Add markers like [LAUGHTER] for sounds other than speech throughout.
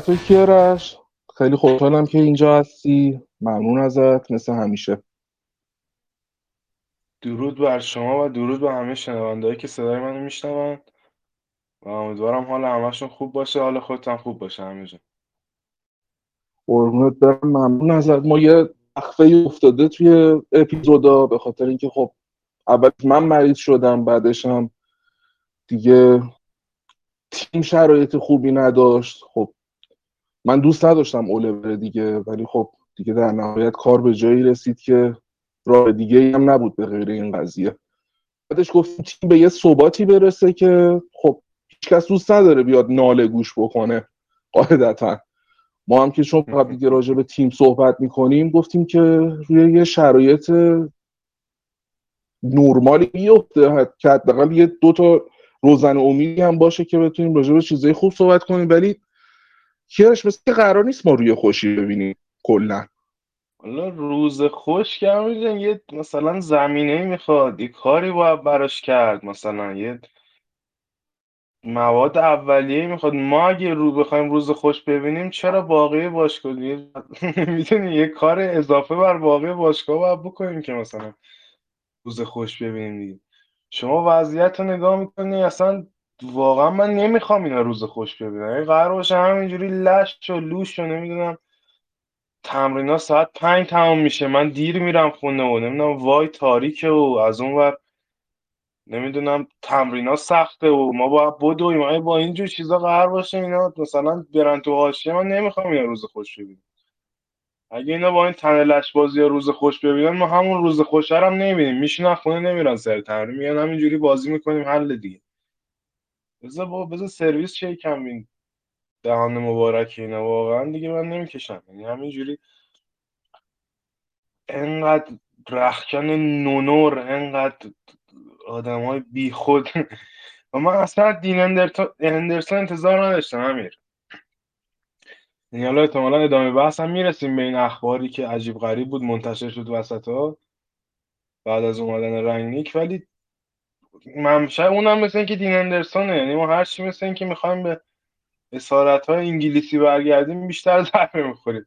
تو کیارش. خیلی خوشحالم که اینجا هستی. ممنون ازت. مثل همیشه. درود بر شما و درود به همه شنوندهایی که صدای منو میشنون. و امیدوارم حال همشون خوب باشه. حال خودت هم خوب باشه همینجا قربونت برم. ممنون ازت. ما یه اخفه افتاده توی اپیزودا. به خاطر اینکه خب اول من مریض شدم بعدش هم دیگه تیم شرایط خوبی نداشت. خب من دوست نداشتم اوله بره دیگه ولی خب دیگه در نهایت کار به جایی رسید که راه دیگه هم نبود به غیر این قضیه. بعدش گفتیم تیم به یه ثباتی برسه که خب هیچکس دوست نداره بیاد ناله گوش بکنه قاعدتا. ما هم که چون فقط دیگه راجع به تیم صحبت می‌کنیم گفتیم که روی یه شرایط نرمالی بیفته. که حداقل یه دو تا روزن امیدی هم باشه که بتونیم راجع به چیزای خوب صحبت کنیم. ولی کیارش مثل که قرار نیست ما روی خوشی ببینیم کلا. حالا روز خوش که یه مثلا زمینه می‌خواد یه کاری باید براش کرد مثلا یه مواد اولیه می‌خواد. ما اگه رو بخوایم روز خوش ببینیم چرا باقی باشگاه؟ [LAUGHS] می‌تونی یه کار اضافه بر باقی باشگاه باید بکنیم که مثلا روز خوش ببینیم شما وضعیت رو نگاه می‌کنی اصلا واقعا من نمی‌خوام اینا روز خوش ببینم. این قرار باشه همینجوری لش و لوش و نمی‌دونم. تمرین ساعت پنج تمام میشه. من دیر میرم خونه و نمی‌دونم وای تاریکه و از اون ور نمی‌دونم تمرین سخته و ما باید بدویم. با اینجور چیزا قرار باشه اینا مثلا برن تو حاشیه. من نمی‌خوام اینا روز خوش ببینم. اگه اینا با این تنلش بازی روز خوش ببینن ما همون روز خوش هم نمی‌بینیم. میشینن خونه نمیرن سر تمرین. میان همینجوری بازی می‌کنیم حل دیگه. بذار با بذار سرویس چه کم این دهان مبارک اینا. واقعا دیگه من نمی‌کشم. یعنی همینجوری انقدر رخکن نونور انقدر آدم های بی خود و من اصلا دین اندرسون انتظار نداشتم امیر. یعنی حالا احتمالا ادامه بحث هم می‌رسیم به این اخباری که عجیب غریب بود منتشر شد وسط ها بعد از اومدن رنگنیک. ولی ممشه اونم مثل اینکه دین اندرسونه. یعنی ما هر چی مثل اینکه می‌خوایم به اسارت های انگلیسی برگردیم بیشتر ضربه می‌خوریم.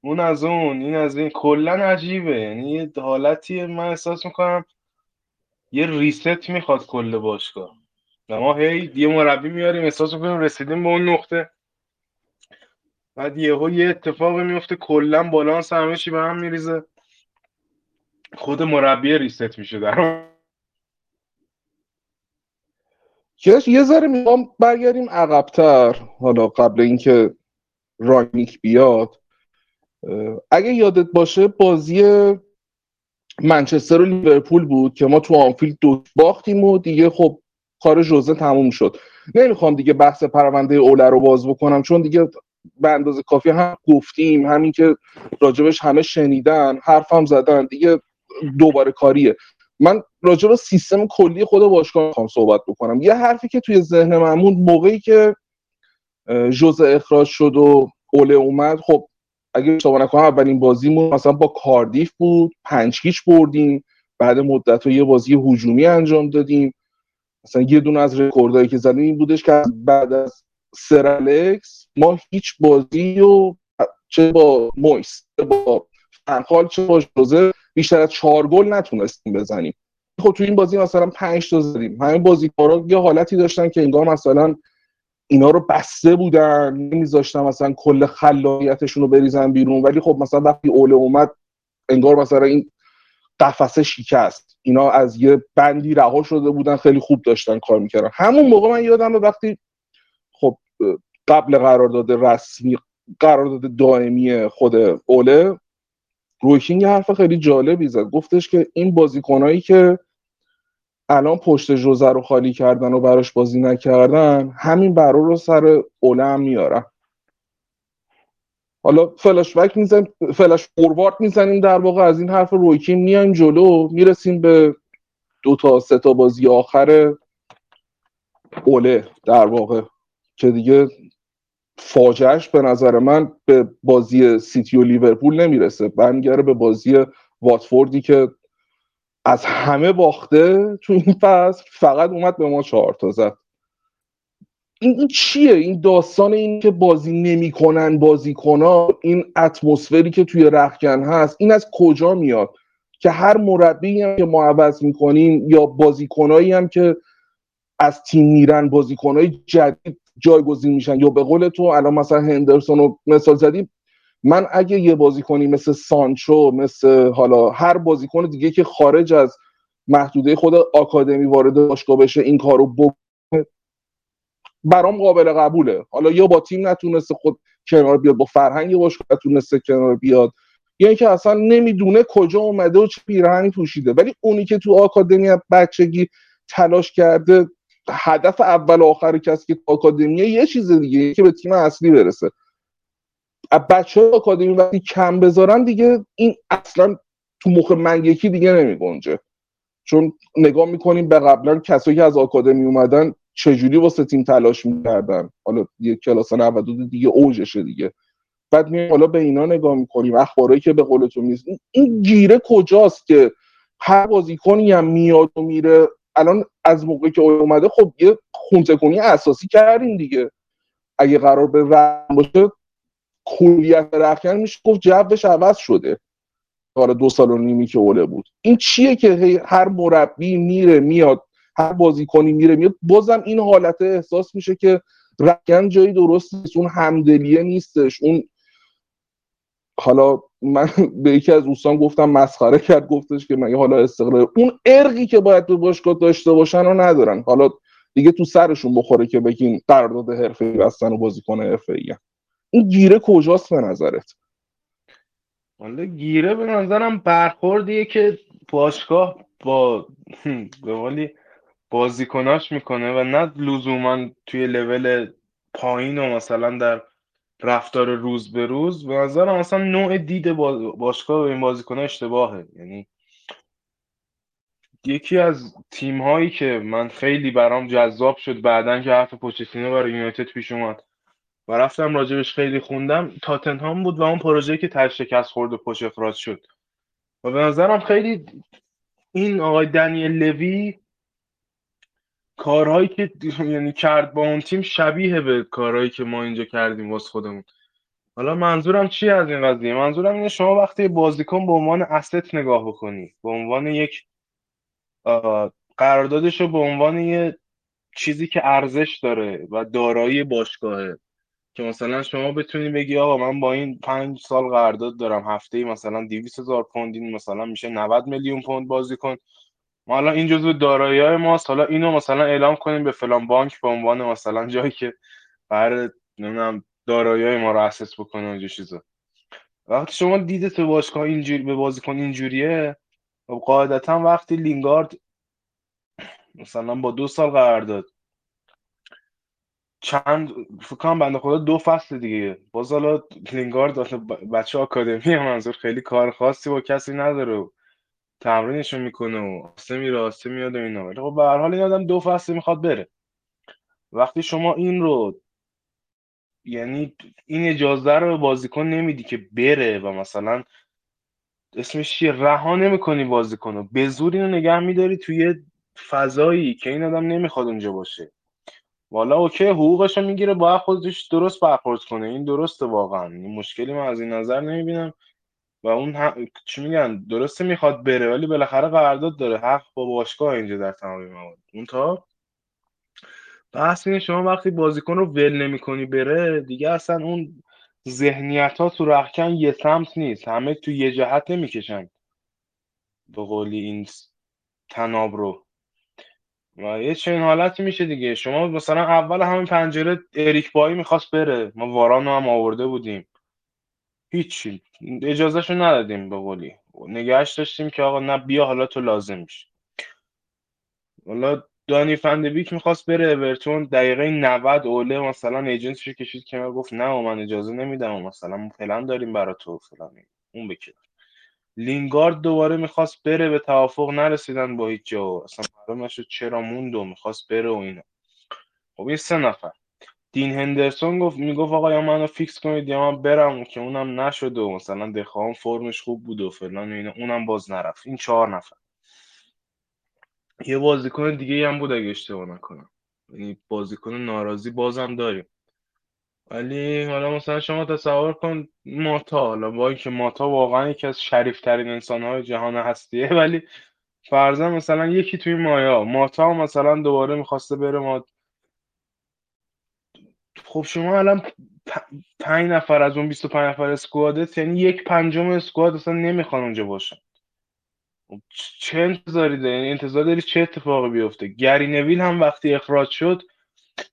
اون از اون این از این. کلا عجیبه. یعنی یه حالتی من احساس می‌کنم یه ریست می‌خواد کل باشگاه. ما هی یه مربی میاریم احساس می‌کنیم رسیدیم به اون نقطه. بعد یهو یه اتفاقی میفته کلا بالانس همه چی به هم میریزه. خود مربی ریست میشه در یه ذره می‌خوام برگردیم عقبتر. حالا قبل اینکه رانیک بیاد اگه یادت باشه بازی منچستر و لیورپول بود که ما تو آنفیلد دو باختیم و دیگه خب کار جوزه تموم شد. نمی‌خوام دیگه بحث پرونده اوله رو باز بکنم چون دیگه به اندازه کافی هم گفتیم. همین که راجبش همه شنیدن حرفم زدن دیگه دوباره کاریه. من راجب سیستم کلی خود باشگاه می‌خوام صحبت بکنم. یه حرفی که توی ذهن معمون موقعی که جزء اخراج شد و اوله اومد خب اگه اشتباه نکنم اولین بازیمون مثلا با کاردیف بود پنج هیچ بردیم بعد مدت یه بازی هجومی انجام دادیم. مثلا یه دونه از رکوردهایی که زدیم این بودش که بعد از سرالکس ما هیچ بازی و چه با مویس چه با فنخال چه با جوزه بیشتر از چهار گل نتونستیم بزنیم. خب تو این بازی مثلا پنج تا زدیم. همین بازیکن‌ها یه حالتی داشتن که انگار مثلا اینا رو بسته بودن نمیذاشتن مثلا کل خلاقیتشون رو بریزن بیرون. ولی خب مثلا وقتی اوله اومد انگار مثلا این قفسه شکست. اینا از یه بندی رها شده بودن خیلی خوب داشتن کار می‌کردن. همون موقع من یادم وقتی خب قبل قرارداد رسمی قرارداد دائمی خود اوله رویکینگ حرف خیلی جالبی زد. گفتش که این بازیکنایی که الان پشت جوزه رو خالی کردن و براش بازی نکردن همین برا رو سر اوله هم میارن. حالا فلاش بک میزن فلاش فوروارد می‌زنیم در واقع از این حرف رویکین میایم جلو می‌رسیم به دو تا سه تا بازی آخر اوله در واقع که دیگه فاجعش به نظر من به بازی سیتی و لیورپول نمی‌رسه. برمیگره به بازی واتفوردی که از همه باخته تو این فصل فقط اومد به ما چهار تا زد. این, چیه؟ این داستان این که بازی نمی‌کنن بازیکنان این اتمسفری که توی رخکن هست این از کجا میاد؟ که هر مربی هم که ما عوض می‌کنیم یا بازیکنایی هم که از تیم میرن بازیکنهای جدید جایگزین میشن. یا به قول تو الان مثلا هندرسون رو مثال زدیم من اگه یه بازیکنی مثل سانچو مثل حالا هر بازیکن دیگه که خارج از محدوده خود آکادمی وارد باشگاه بشه این کارو بکنه برام قابل قبوله. حالا یا با تیم نتونسته خود کنار بیاد با فرهنگ باشگاه نتونسته کنار بیاد. یا اینکه اصلا نمی‌دونه کجا اومده و چه پیرهنی پوشیده. ولی اونی که تو آکادمی بچگی تلاش کرده هدف اول و آخر کسی که آکادمی یه چیز دیگه که به تیم اصلی برسه. بچه های آکادمی وقتی کم بذارن دیگه این اصلا تو مخ من یکی دیگه نمی گنجه چون نگاه می‌کنیم به قبلا کسایی که از آکادمی اومدن چجوری واسه تیم تلاش می‌کردن؟ حالا یه کلاس 92 دیگه اوجشه دیگه. بعد میایم حالا به اینا نگاه می‌کنیم اخبارایی که به قولتون نیست این گیره کجاست که هر بازیکنی هم میاد و میره؟ الان از موقعی که اومده خب یه خونتکونی اساسی کردیم دیگه. اگه قرار به رم باشه کلیت رخکن میشه گفت جوش عوض شده. کار دو سال و نیمی که اوله بود. این چیه که هر مربی میره میاد هر بازیکنی میره میاد؟ بازم این حالت احساس میشه که رکن جایی درست نیست. اون همدلیه نیستش. اون حالا من [LAUGHS] به یکی از دوستان گفتم مسخره کرد گفتش که من حالا استقلال اون ارقی که باید به باشگاه داشته باشن رو ندارن. حالا دیگه تو سرشون بخوره که بگین قرارداد حرفه‌ای بستن و بازیکن حرفه‌ای این گیره کجاست به نظرت؟ حالا گیره به نظرم برخوردیه که باشگاه با [LAUGHS] به بازیکناش می‌کنه و نه لزوما توی لول پایین و مثلا در رفتار روز به روز. به نظرم اصلا نوع دید باشگاه به این بازیکن اشتباهه. یعنی یکی از تیم هایی که من خیلی برام جذاب شد بعدا که حرف پوچتینو برای یونایتد پیش اومد و رفتم راجبش خیلی خوندم تاتنهام بود و اون پروژه که تش شکست خورد و پشت اخراج شد. و به نظرم خیلی این آقای دنیل لوی کارهایی که یعنی کرد با اون تیم شبیه به کارهایی که ما اینجا کردیم واسه خودمون. حالا منظورم چی از این قضیه؟ منظورم اینه شما وقتی بازیکن به عنوان اسست نگاه بکنی به عنوان یک قراردادش رو به عنوان یه چیزی که ارزش داره و دارایی باشگاهه که مثلا شما بتونی بگی آقا من با این پنج سال قرارداد دارم هفته ای مثلا 200 هزار پوند این مثلا میشه 90 میلیون پوند بازی کن ما حالا این جزو دارایی های ماست. حالا اینو مثلا اعلام کنیم به فلان بانک به عنوان مثلا جایی که بر نمی‌دونم دارایی های ما رو اسس بکنه اونجا چیزا. وقتی شما دیدت به باشگاه اینجوری به بازیکن اینجوریه خب قاعدتا وقتی لینگارد مثلا با دو سال قرارداد چند فکر کنم بنده خدا دو فصل دیگه. باز حالا لینگارد بچه آکادمی منظور خیلی کار خاصی با کسی نداره. تمرینشو می‌کنه و آسه میره آسه میاد و اینا. ولی خب به هر حال این آدم دو فصل می‌خواد بره. وقتی شما این رو یعنی این اجازه رو به بازیکن نمیدی که بره و مثلا اسمش چیه؟ رها نمی‌کنی بازیکن رو. به زور اینو نگه میداری توی فضایی که این آدم نمی‌خواد اونجا باشه. والا اوکی حقوقش رو می‌گیره باید خودش درست برخورد کنه. این درسته واقعا. مشکلی من از این نظر نمی‌بینم. و اون هم... چی میگن؟ درسته می‌خواد بره ولی بالاخره قرارداد داره. حق با باشگاه اینجا در تمام موارد. اون تا بحث اینه شما وقتی بازیکن رو ول نمی‌کنی بره دیگه اصلا اون ذهنیت ها تو رخکن یه سمت نیست. همه تو یه جهت نمی‌کشن. به قولی این تناب رو. و یه چنین حالتی میشه دیگه. شما مثلا اول همین پنجره اریک بایی می‌خواست بره. ما واران هم آورده بودیم. هیچی. اجازهشو ندادیم به قولی. نگهش داشتیم که آقا نه بیا حالا تو لازم میشه. حالا دانی فندبیک می‌خواست بره اورتون دقیقه 90 اوله مثلا ایجنتش کشید که گفت نه من اجازه نمیدم مثلا فلان داریم برا تو فلان اون بکید لینگارد دوباره می‌خواست بره به توافق نرسیدن با هیچ جا. اصلا معلوم نشد چرا موند و می‌خواست بره و اینا. خب این سه نفر. دین هندرسون گفت می‌گفت آقا یا منو فیکس کنید یا من برم که اونم نشد و مثلا دخوام فرمش خوب بود و فلان اینا. اونم باز نرفت. این چهار نفر. یه بازیکن دیگه هم بود اگه اشتباه نکنم. یعنی بازیکن ناراضی بازم داریم. ولی حالا مثلا شما تصور کن ماتا. حالا با اینکه ماتا واقعا یکی از شریف ترین انسان های جهان هستیه ولی فرضا مثلا یکی توی مایا. ماتا مثلا دوباره می‌خواسته بره ما خب شما الان پنج نفر از اون 25 نفر اسکوادت یعنی یک پنجم اسکواد اصلا نمی‌خوان اونجا باشن. خب چه انتظاری داری؟ یعنی انتظار داری چه اتفاقی بیفته؟ گری نویل هم وقتی اخراج شد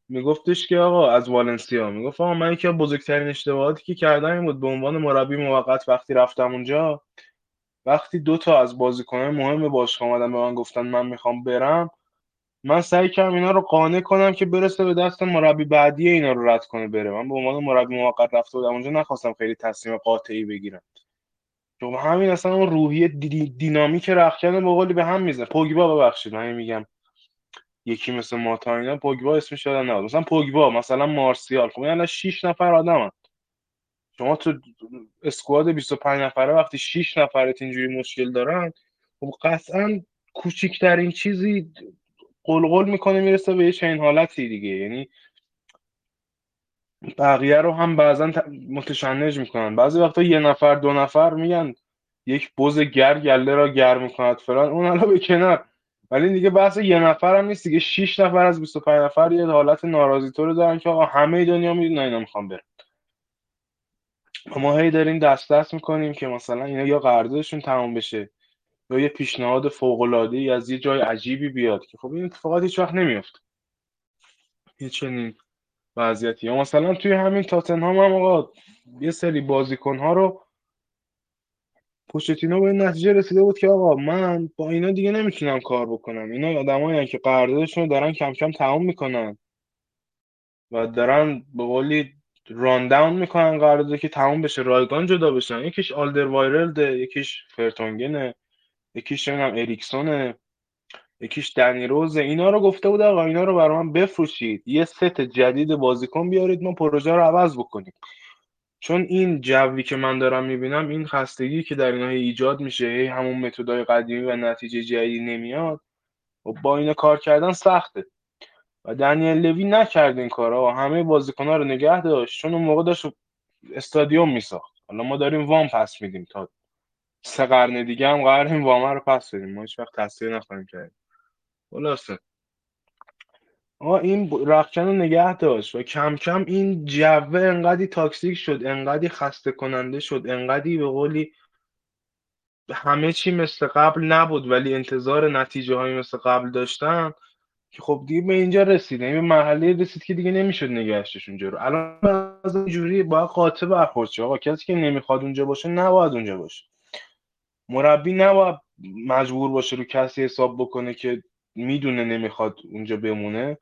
میگفتش که آقا از والنسیا می‌گفت آقا من یکی بزرگترین اشتباهاتی که کردم این بود به عنوان مربی موقت وقتی رفتم اونجا وقتی دو تا از بازیکنان مهم باشگاه اومدن به من گفتن من می‌خوام برم من سعی کردم اینا رو قانع کنم که برسه به دست مربی بعدی اینا رو رد کنه بره. من به عنوان مربی موقت رفته بودم اونجا نخواستم خیلی تصمیم قاطعی بگیرم. چون همین اصلا اون روحیه دی دینامیک رخکن به قولی به هم می‌زنه. پوگبا ببخشید من میگم. یکی مثل ماتا اینا پوگبا اسمش یادم نمیاد مثلا پوگبا مثلا مارسیال. خب یعنی 6 نفر آدمن. شما تو اسکواد 25 نفره وقتی 6 نفرت اینجوری مشکل دارن خب قطعا کوچکترین چیزی قلقل می‌کنه می‌رسه به یه چنین حالتی دیگه. یعنی بقیه رو هم بعضا متشنج می‌کنن. بعضی وقتا یه نفر دو نفر میگن یک بز گر گله را گرم می‌کند فلان. اون حالا به کنار. ولی دیگه بحث یه نفر هم نیست. دیگه 6 نفر از 25 نفر یه حالت ناراضی تو رو دارن که آقا همه دنیا می‌دونن اینا می‌خوام برن. ما هی داریم دست دست می‌کنیم که مثلا اینا یا قراردادشون تمام بشه یا یه پیشنهاد فوق العاده ای از یه جای عجیبی بیاد که خب این اتفاقات هیچ وقت نمیفته یه چنین وضعیتی. یا مثلا توی همین تاتنهام هم آقا یه سری بازیکن ها رو پوشتینو به نتیجه رسیده بود که آقا من با اینا دیگه نمی‌تونم کار بکنم. اینا آدمایی که قراردادشون رو دارن کم کم تمام می‌کنن. و دارن به قولی ران داون می‌کنن قرارداد که تمام بشه رایگان جدا بشن. یکیش آلدر وایرلده یکیش فرتونگنه. یکیش نمی‌دونم اریکسونه یکیش دنی روزه اینا رو گفته بود آقا اینا رو برای من بفروشید. یه ست جدید بازیکن بیارید ما پروژه رو عوض بکنیم. چون این جوی که من دارم می‌بینم این خستگی که در اینها ایجاد میشه هی همون متدای قدیمی و نتیجه جدیدی نمیاد. و با اینا کار کردن سخته. و دنیل لوی نکرد این کارا همه بازیکن‌ها رو نگه داشت. چون اون موقع داشت استادیوم میساخت. حالا ما داریم وام پس میدیم تا سه قرن دیگه هم قرار این وام رو پس بدیم. ما هیچ وقت تصویر نخواهیم کرد. خلاصه. آقا این رخکن رو نگه داشت و کم کم این جوه انقدی تاکسیک شد انقدی خسته کننده شد انقدی به قولی همه چی مثل قبل نبود ولی انتظار نتیجه های مثل قبل داشتن که خب دیگه به اینجا رسید. این یعنی به مرحله رسید که دیگه نمی‌شد نگهشش اونجا رو الان از اینجوری باید قاطع برخورد آقا کسی که نمی‌خواد اونجا باشه نباید اونجا باشه. مربی نباید مجبور باشه رو کسی حساب بکنه که می‌دونه نمی‌خواد اونجا بمونه.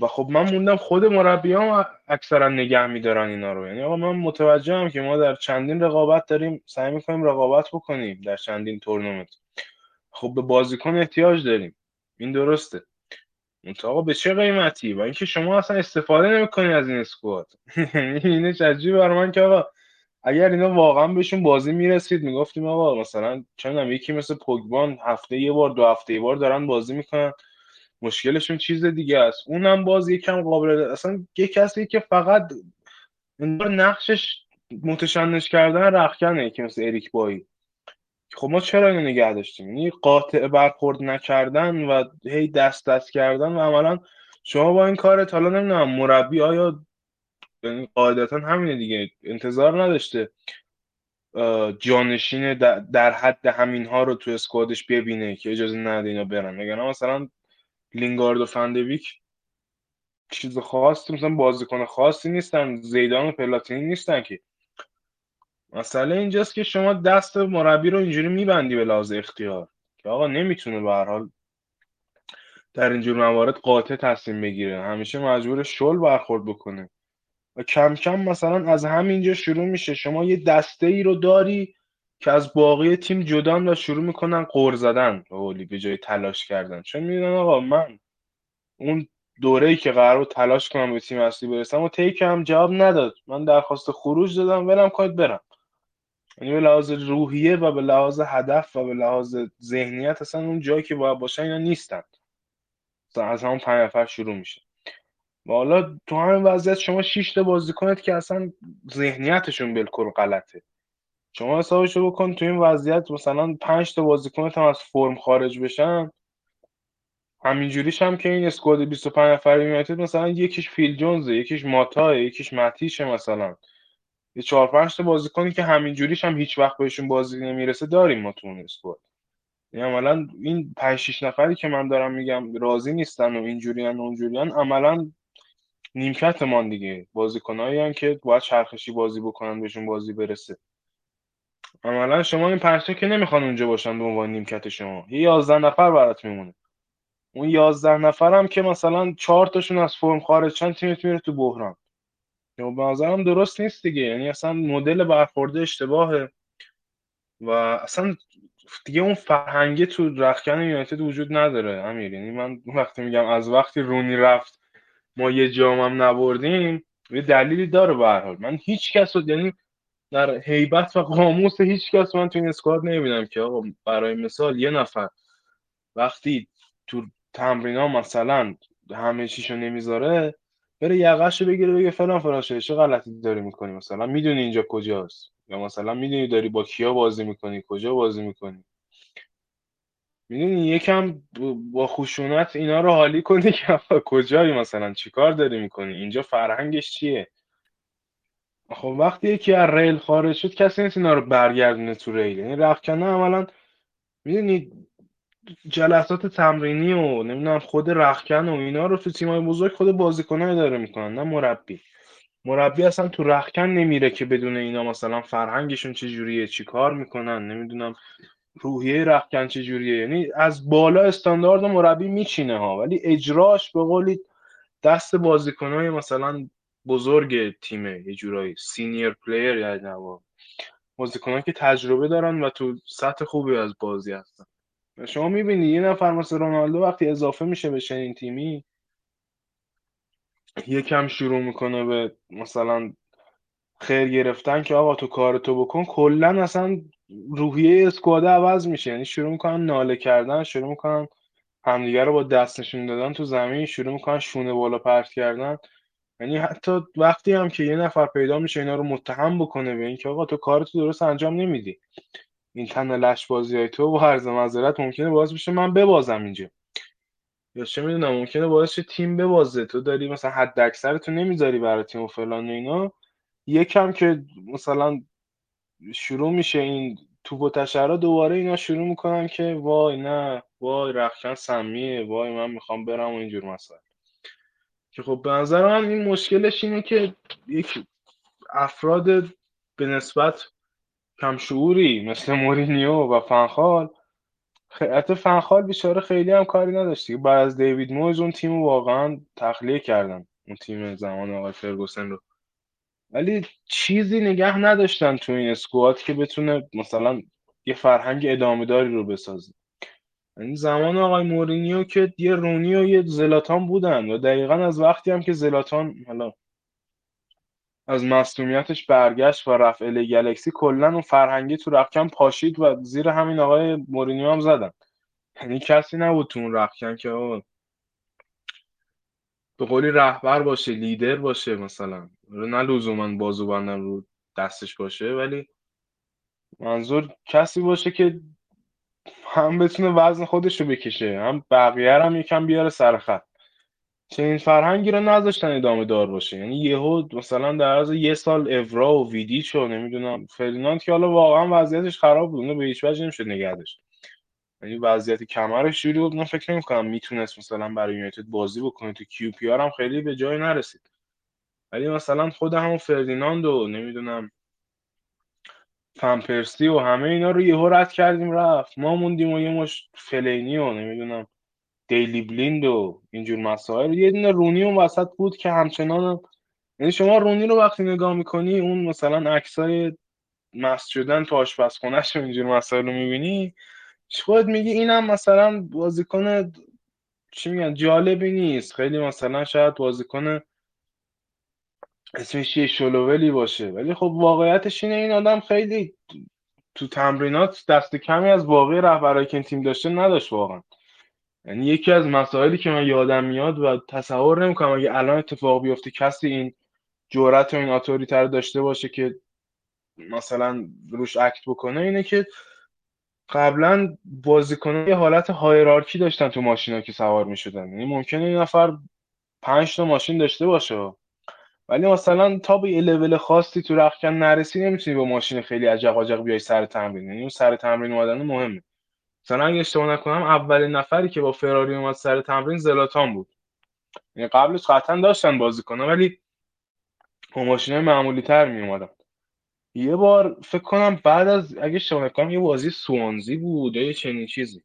و خب من موندم خود مربی هم اکثرا نگه میدارن اینا رو. یعنی آقا من متوجهم که ما در چندین رقابت داریم سعی می‌کنیم رقابت بکنیم در چندین تورنمنت. خب به بازیکن احتیاج داریم. این درسته. آقا به چه قیمتی؟ و اینکه شما اصلا استفاده نمی‌کنی از این اسکواد. [LAUGHS] اینش عجیب برای من که آقا اگر اینا واقعا بهشون بازی می‌رسید می‌گفتیم آقا مثلا چندم یکی مثل پوگبان هفته یه بار دو هفته یه بار دارن بازی می‌کنن. مشکلشون چیز دیگه است. اونم باز یکم قابل اصلا یه کسی که فقط انگار نقشش متشنج کردن رخکنه که مثل اریک بایی. خب ما چرا اینو نگه داشتیم؟ یعنی قاطع برخورد نکردن و هی دست دست کردن و عملا شما با این کارت حالا نمی‌دونم مربی آیا یعنی قاعدتا همینه دیگه. انتظار نداشته جانشین در حد همین ها رو تو اسکوادش ببینه که اجازه نده اینا برن. مگر مثلا لینگارد و فندویک چیز خاصی مثلا بازیکن خاصی نیستن زیدان و پلاتینی نیستن که. مسئله اینجاست که شما دست مربی رو اینجوری میبندی به لحاظ اختیار که آقا نمی‌تونه به حال در اینجور موارد قاطع تصمیم بگیره. همیشه مجبور شل برخورد بکنه. و کم کم مثلا از همینجا شروع میشه. شما یه دسته ای رو داری که از باقی تیم جدان و شروع می‌کنن قور زدن اولی به جای تلاش کردن. چون می‌دونن آقا من اون دوره ای که قرار تلاش کنم به تیم اصلی برسم و تیک هم جواب نداد. من درخواست خروج دادم ولم کنید برم. یعنی به لحاظ روحیه و به لحاظ هدف و به لحاظ ذهنیت اصلا اون جایی که باید باشن اینا نیستن. از همون پنج نفر شروع میشه. و حالا تو همین وضعیت شما 6 تا بازیکنت که اصلا ذهنیتشون بالکل غلطه. شما حسابشو بکن تو این وضعیت مثلا 5 تا بازیکنت هم از فرم خارج بشن. همینجوریش هم که این اسکواد 25 نفره یونایتد مثلا یکیش فیل جونزه یکیش ماتا یکیش ماتیشه مثلا. یه 4 5 تا بازیکنی که همینجوریش هم هیچ وقت بهشون بازی نمی‌رسه داریم ما تو اون اسکواد. یعنی عملا این 5 6 نفری که من دارم میگم راضی نیستن و اینجوریان و اونجوریان عملا نیمکتمان دیگه. بازیکنایی که باید چرخشی بازی بکنن بهشون بازی برسه. عملا شما این پنج که نمی‌خوان اونجا باشن به عنوان نیمکت شما. یه 11 نفر برات میمونه. اون 11 نفر هم که مثلا 4 تاشون از فرم خارجن تیمت میره تو بحران. یا به نظرم درست نیست دیگه. یعنی اصلا مدل برخورده اشتباهه. و اصلا دیگه اون فرهنگه تو رخکن یونایتد وجود نداره امیر. یعنی من وقتی میگم از وقتی رونی رفت ما یه جام هم نبردیم یه دلیلی داره به حال. من هیچ کس رو یعنی در هیبت و قاموس هیچ کس من تو این اسکواد نمی‌بینم که آقا برای مثال یه نفر وقتی تو تمرین مثلا همه چیشو نمی‌ذاره بره یقهشو بگیره بگه فلان فراشه چه غلطی داری می‌کنی؟ مثلا می‌دونی اینجا کجاست. یا مثلا می‌دونی داری با کیا بازی می‌کنی کجا بازی می‌کنی؟ می‌دونی یکم با خشونت اینا رو حالی کنی که کجایی مثلا؟ چیکار داری می‌کنی؟ اینجا فرهنگش چیه؟ خب وقتی یکی از ریل خارج شد کسی نیست اینا رو برگردونه تو ریل. یعنی رخکنه عملا می‌دونی جلسات تمرینی و نمی‌دونم خود رخکن و اینا رو تو تیمای بزرگ خود بازیکنا اداره می‌کنن نه مربی. مربی اصلا تو رخکن نمیره که بدونه اینا مثلا فرهنگشون چجوریه چی کار می‌کنن نمی‌دونم. روحیه رخکن چجوریه؟ یعنی از بالا استاندارد مربی میچینه ها ولی اجراش به قولی دست بازیکنای مثلا بزرگ تیمه یه جورایی senior player یعنی نوا بازیکنان که تجربه دارن و تو سطح خوبی از بازی هستن. شما می‌بینی یه نفر مثل رونالدو وقتی اضافه میشه به چنین تیمی یکم شروع می‌کنه به مثلا خیر گرفتن که آقا تو کارتو بکن کلا اصلا روحیه اسکواد عوض میشه. یعنی شروع می‌کنن ناله کردن شروع می‌کنن همدیگه رو با دست نشون دادن تو زمین شروع می‌کنن شونه بالا پرت کردن. یعنی حتی وقتی هم که یه نفر پیدا میشه اینا رو متهم بکنه به اینکه آقا تو کارتو درست انجام نمیدی. این تن لش بازی های تو با عرض معذرت ممکنه باعث بشه من ببازم اینجا. یا چه می‌دونم ممکنه باعث شه تیم ببازه. تو داری مثلا حد اکثر تو نمی‌ذاری برای تیم و فلان و اینا. یکم که مثلا شروع میشه این توپ و تشرا دوباره اینا شروع می‌کنن که وای نه وای رخکن سمیه وای من می‌خوام برم و اینجور مسائل. که خب به نظر من این مشکلش اینه که یک افراد به نسبت کمشعوری مثل مورینیو و فنخال حتی فنخال بیچاره خیلی هم کاری نداشتی بعد از دیوید مویز اون تیم واقعا تخلیه کردن اون تیم زمان آقای فرگوسن رو. ولی چیزی نگه نداشتن تو این اسکواد که بتونه مثلا یه فرهنگ ادامه داری رو بسازه. این زمان آقای مورینیو که یه رونی و یه زلاتان بودن و دقیقا از وقتی هم که زلاتان حالا از مصومیتش برگشت و رفت الی گلکسی کلا اون فرهنگی تو رخکن پاشید و زیر همین آقای مورینیو هم زدن. یعنی کسی نبود تو اون رخکن که به قولی رهبر باشه لیدر باشه مثلا. نه لزوما بازو بندم رو دستش باشه ولی منظور کسی باشه که هم بتونه وزن خودش رو بکشه هم بقیه هم یکم بیاره سر خط. چنین فرهنگی رو نذاشتن ادامه دار باشه. یعنی یهو مثلا در از یه سال اورا و ویدیچ و نمی‌دونم فردیناند که حالا واقعا وضعیتش خراب بود به هیچ وجه نمیشه نگه داشت. یعنی وضعیت کمرش جوری بود من فکر نمی‌کنم می‌تونست مثلا برای یونایتد بازی بکنه. تو کیو پی آر هم خیلی به جای نرسید. ولی مثلا خود همون فردیناند و نمی‌دونم فنپرسی و همه اینا رو یهو رد کردیم رفت. ما موندیم و یه مش فلینی و نمی‌دونم دیلی بلیند و اینجور مسائل. یه دونه رونی اون وسط بود که همچنان هم... یعنی شما رونی رو وقتی نگاه می‌کنی اون مثلا عکسای مست شدن تو آشپزخونهش و اینجور مسائل رو می‌بینی خود میگی اینم مثلا بازیکن چی میگن جالبی نیست. خیلی مثلا شاید بازیکن اسمش یه شلوولی باشه. ولی خب واقعیتش اینه این آدم خیلی تو تمرینات دست کمی از باقی رهبرایی که این تیم داشته نداشت واقعا. یعنی یکی از مسائلی که من یادم میاد و تصور نمی‌کنم اگه الان اتفاق بیفته کسی این جرأت و این اتوریتر داشته باشه که مثلا روش اکت بکنه اینه که قبلا بازیکنان یه حالت هایرارکی داشتن تو ماشینا که سوار می‌شدن. یعنی ممکنه این نفر پنج تا ماشین داشته باشه. ولی مثلا تا به یه لول خاصی تو رخکن نرسی نمی‌تونی با ماشین خیلی عجق عجق بیای سر تمرین. یعنی اون سر تمرین اومدن مهمه. مثلا اگه اشتباه نکنم اولین نفری که با فراری اومد سر تمرین زلاتان بود. یعنی قبلش قطعا داشتن بازیکن‌ها ولی با ماشین معمولی تر می اومدن یه بار فکر کنم بعد از اگه اشتباه نکنم یه بازی سوانزی بود یا یه چنین چیزی.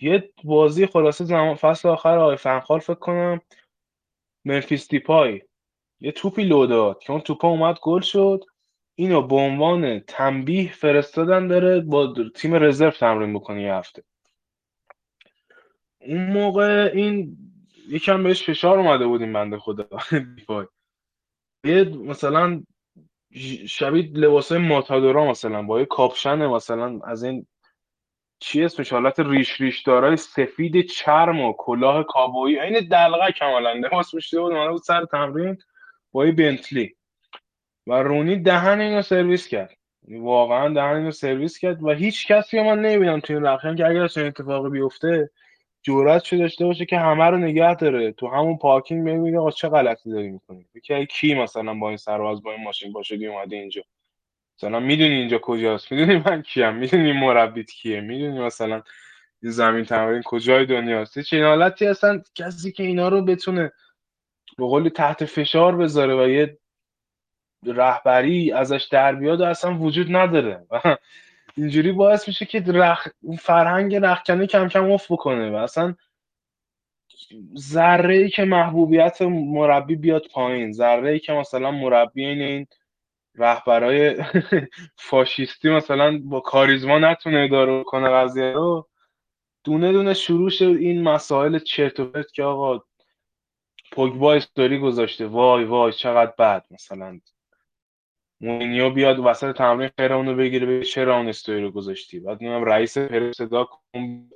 یه بازی خلاصه زمان فصل آخر آقای فنخال فکر کنم منفیس دیپای. یه توپی لو داد که اون توپا اومد گل شد. اینو به عنوان تنبیه فرستادن بره با تیم رزرو تمرین بکنه یه هفته. اون موقع این یکم بهش فشار اومده بود این بنده خدا [LAUGHS] دیپای. مثلا شبیه لباسای ماتادورا مثلا با یه کاپشن مثلا از این چی اسمش حالت ریش ریش دارای سفید چرم و کلاه کابویی این دلقکا کاملا لباس پوشیده بود بود سر تمرین با یه بنتلی. و رونی دهن اینو سرویس کرد. واقعا دهن اینو سرویس کرد و هیچ کسی من نمی‌بینم تو این که اگر چنین اتفاقی بیفته جرأت شده داشته باشه که همه رو نگه داره. تو همون پارکینگ ببینه آقا چه غلطی داری می‌کنی؟ که کی مثلا با این سرواز با این ماشین باشه اومده اینجا؟ مثلا می‌دونی اینجا کجاست؟ می‌دونی من کیم؟ می‌دونی مربیت کیه؟ می‌دونی مثلا زمین تمرین کجای دنیاست؟ چه این حالتی هستن کسی که اینا رو بتونه به قول تحت فشار بذاره و یه رهبری ازش در بیاد اصلا وجود نداره. و [LAUGHS] اینجوری باعث میشه که رخ... فرهنگ رخکنه کم کم افت بکنه و اصلا ذره ای که محبوبیت مربی بیاد پایین ذره ای که مثلا مربی این رهبرای [LAUGHS] فاشیستی مثلا با کاریزما نتونه اداره کنه قضیه رو دونه دونه شروع شد این مسائل چرت و پرت که آقا پوگبا استوری گذاشته وای وای چقدر بد مثلا. مورینیو بیاد وسط تمرین خر اونو بگیره بگه چرا اون استوری رو گذاشتی. بعد میگم رئیس پرو صدا کن.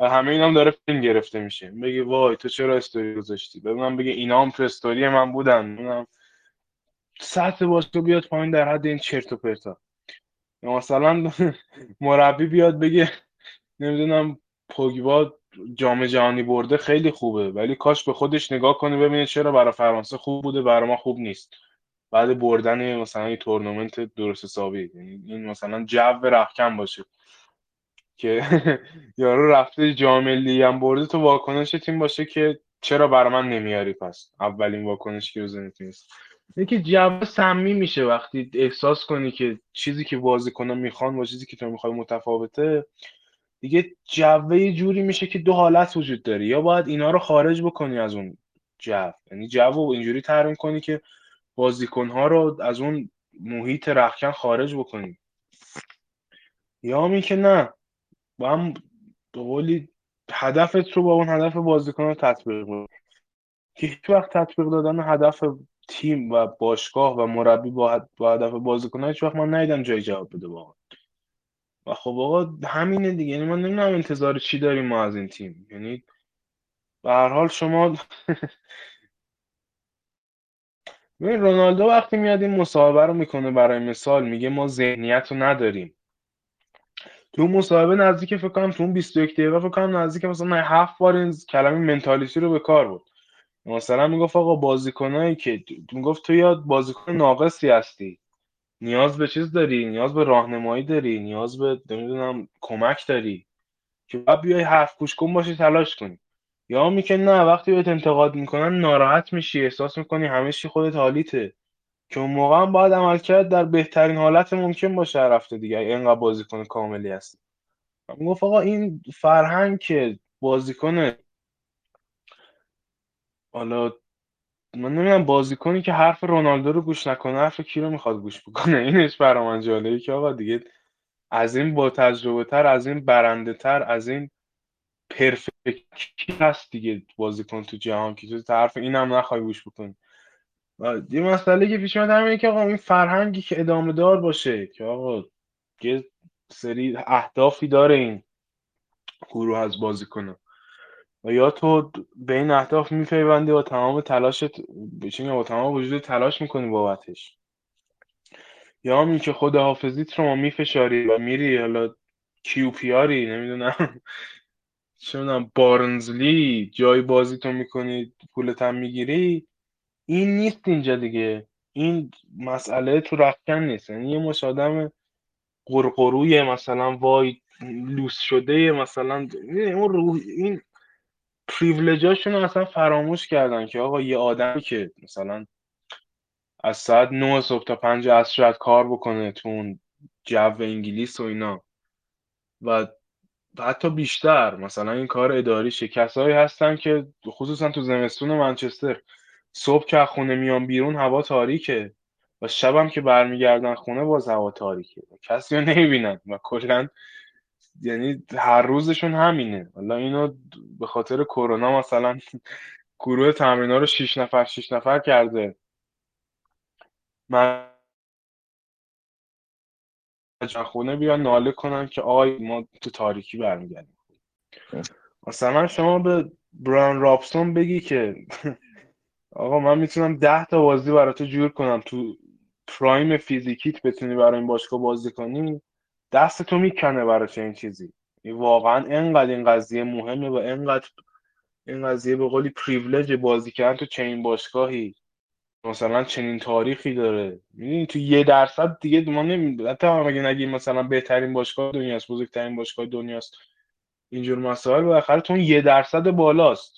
همه اینام داره فیلم گرفته میشه. بگه وای تو چرا استوری گذاشتی؟ بعد بگه اینا هم تو استوری من بودن. سطح باشگاه بیاد پایین در حد این چرت و پرتا. مثلا [LAUGHS] مربی بیاد بگه نمی‌دونم پوگبا جام جهانی برده خیلی خوبه ولی کاش به خودش نگاه کنه ببینه چرا برای فرانسه خوب بوده برای ما خوب نیست. بعد بردن مثلا این تورنمنت درست حسابی. یعنی این مثلا جو رخکن باشه که [LAUGHS] یارو رفته جام ملی هم برده تو واکنش تیم باشه که چرا برای من نمیاری پس؟ اولین واکنش که بزنید نیست اینکه جو سمی میشه وقتی احساس کنی که چیزی که بازیکنان می‌خوان با چیزی که تو می‌خوای متفاوته دیگه جوه جوری میشه که دو حالت وجود داره. یا باید اینا رو خارج بکنی از اون جو. یعنی جو اینجوری ترمیم کنی که بازیکنها رو از اون محیط رخکن خارج بکنی یا هم که نه با هم به قولی هدفت رو با اون هدف بازیکن رو تطبیق که هیچ وقت تطبیق دادن هدف تیم و باشگاه و مربی با, با هدف بازیکن هیچ وقت من ندیدم جای جواب بده واقعا. و خب آقا همینه دیگه. یعنی من نمی‌دونم انتظار چی داریم ما از این تیم. یعنی به هر حال شما ببین رونالدو وقتی میاد این مصاحبه رو می‌کنه برای مثال میگه ما ذهنیت رو نداریم. تو مصاحبه نزدیک فکر کنم تو اون 21 دقیقه فکر کنم نزدیک مثلا هفت بار این کلمه منتالیتی رو به کار بود مثلا می‌گفت آقا بازیکنایی که می‌گفت تو یاد بازیکن ناقصی هستی. نیاز به چیز داری؟ نیاز به راهنمایی داری؟ نیاز به نمی‌دونم کمک داری؟ که بعد بیای حرف گوش کن باشی تلاش کنی. یا میگه نه وقتی بهت انتقاد می‌کنن ناراحت میشی احساس می‌کنی همه چی خودت حالیته. که اون موقع هم باید عملکرد در بهترین حالت ممکن باشه رفته دیگه اینقدر بازیکن کاملی هست. می‌گفت آقا این فرهنگ که بازیکن حالا من نمی‌دونم بازیکنی که حرف رونالدو رو گوش نکنه حرف کی رو می‌خواد گوش بکنه؟ [LAUGHS] اینش برا من جالبه که آقا دیگه از این با تجربه تر از این برنده تر از این پرفکتی هست دیگه بازیکن تو جهان که تو حرف اینم نخوای گوش بکنی. یه مسئله که پیش میاد همینه که آقا این فرهنگی که ادامه دار باشه که آقا یه سری اهدافی داره این گروه از کنه و یا تو به این اهداف میپیوندی و تمام تلاشت بچین با تمام وجود تلاش می‌کنی بابتش. یا هم که خود حافظیت رو ما میفشاری و میری حالا کیو پیاری؟ نمی‌دونم. چه می‌دونم بارنزلی جای بازی تو می‌کنی پولت هم می‌گیری. این نیست اینجا دیگه. این مسئله تو رخکن نیست. یعنی یه مش آدم قرقروی مثلا وای لوس شده مثلا اون روح این پریویلجاشون اصلا فراموش کردن که آقا یه آدمی که مثلا از ساعت 9 صبح تا 5 عصر کار بکنه تو اون جو انگلیس و اینا و حتی بیشتر. مثلا این کار اداریشه کسایی هستن که خصوصا تو زمستون منچستر صبح که خونه میان بیرون هوا تاریکه و شبم که برمیگردن خونه باز هوا تاریکه. و کسی رو نمی‌بینن و کلا یعنی هر روزشون همینه. حالا اینو به خاطر کرونا مثلا گروه تمرین رو شیش نفر شیش نفر کرده. من خونه بیان ناله کنن که آقای ما تو تاریکی برمیگردیم. مثلا شما به بران رابسون بگی که [LAUGHS] آقا من می‌تونم ده تا بازی برای تو جور کنم. تو پرایم فیزیکیت بتونی برای این باشگاه بازی کنی دست تو می‌کنه برای این چیزی. واقعا انقدر این قضیه مهمه و انقدر این قضیه به قولی پریویلج بازی کردن تو چنین باشگاهی. مثلا چنین تاریخی داره. می‌دونی تو یه درصد دیگه ما نمی حتی اگه نگیم مثلا بهترین باشگاه دنیاست بزرگترین باشگاه دنیاست. اینجور مسائل بالاخره تو اون یه درصد بالاست.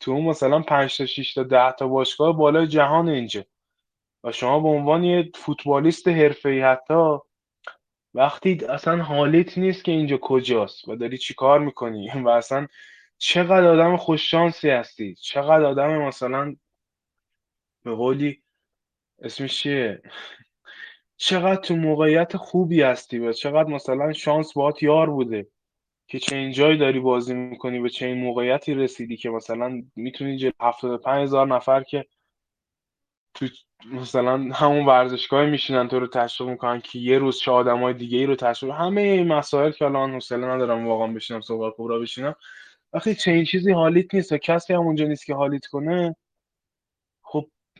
تو اون مثلا 5 تا 6 تا 10 تا باشگاه بالای جهان اینجا. و شما به عنوان یه فوتبالیست حرفه‌ای حتی وقتی اصلا حالیت نیست که اینجا کجاست و داری چی کار می‌کنی؟ و اصلا چقدر آدم خوششانسی هستی؟ چقدر آدم مثلا به قولی اسمش چیه؟ چقدر تو موقعیت خوبی هستی و چقدر مثلا شانس باهات یار بوده که چه اینجایی داری بازی می‌کنی به چه این موقعیتی رسیدی که مثلا می‌تونی جل 75 هزار نفر که تو مثلا همون ورزشگاه میشینن تو رو تشویق می‌کنن که یه روز چه آدمای دیگه ای رو تشویق همه این مسائل که الان حوصله ندارم واقعا بشینم صحبت کبرا بشینم. وقتی چه این چیزی حالیت نیست و کسی هم اونجا نیست که حالیت کنه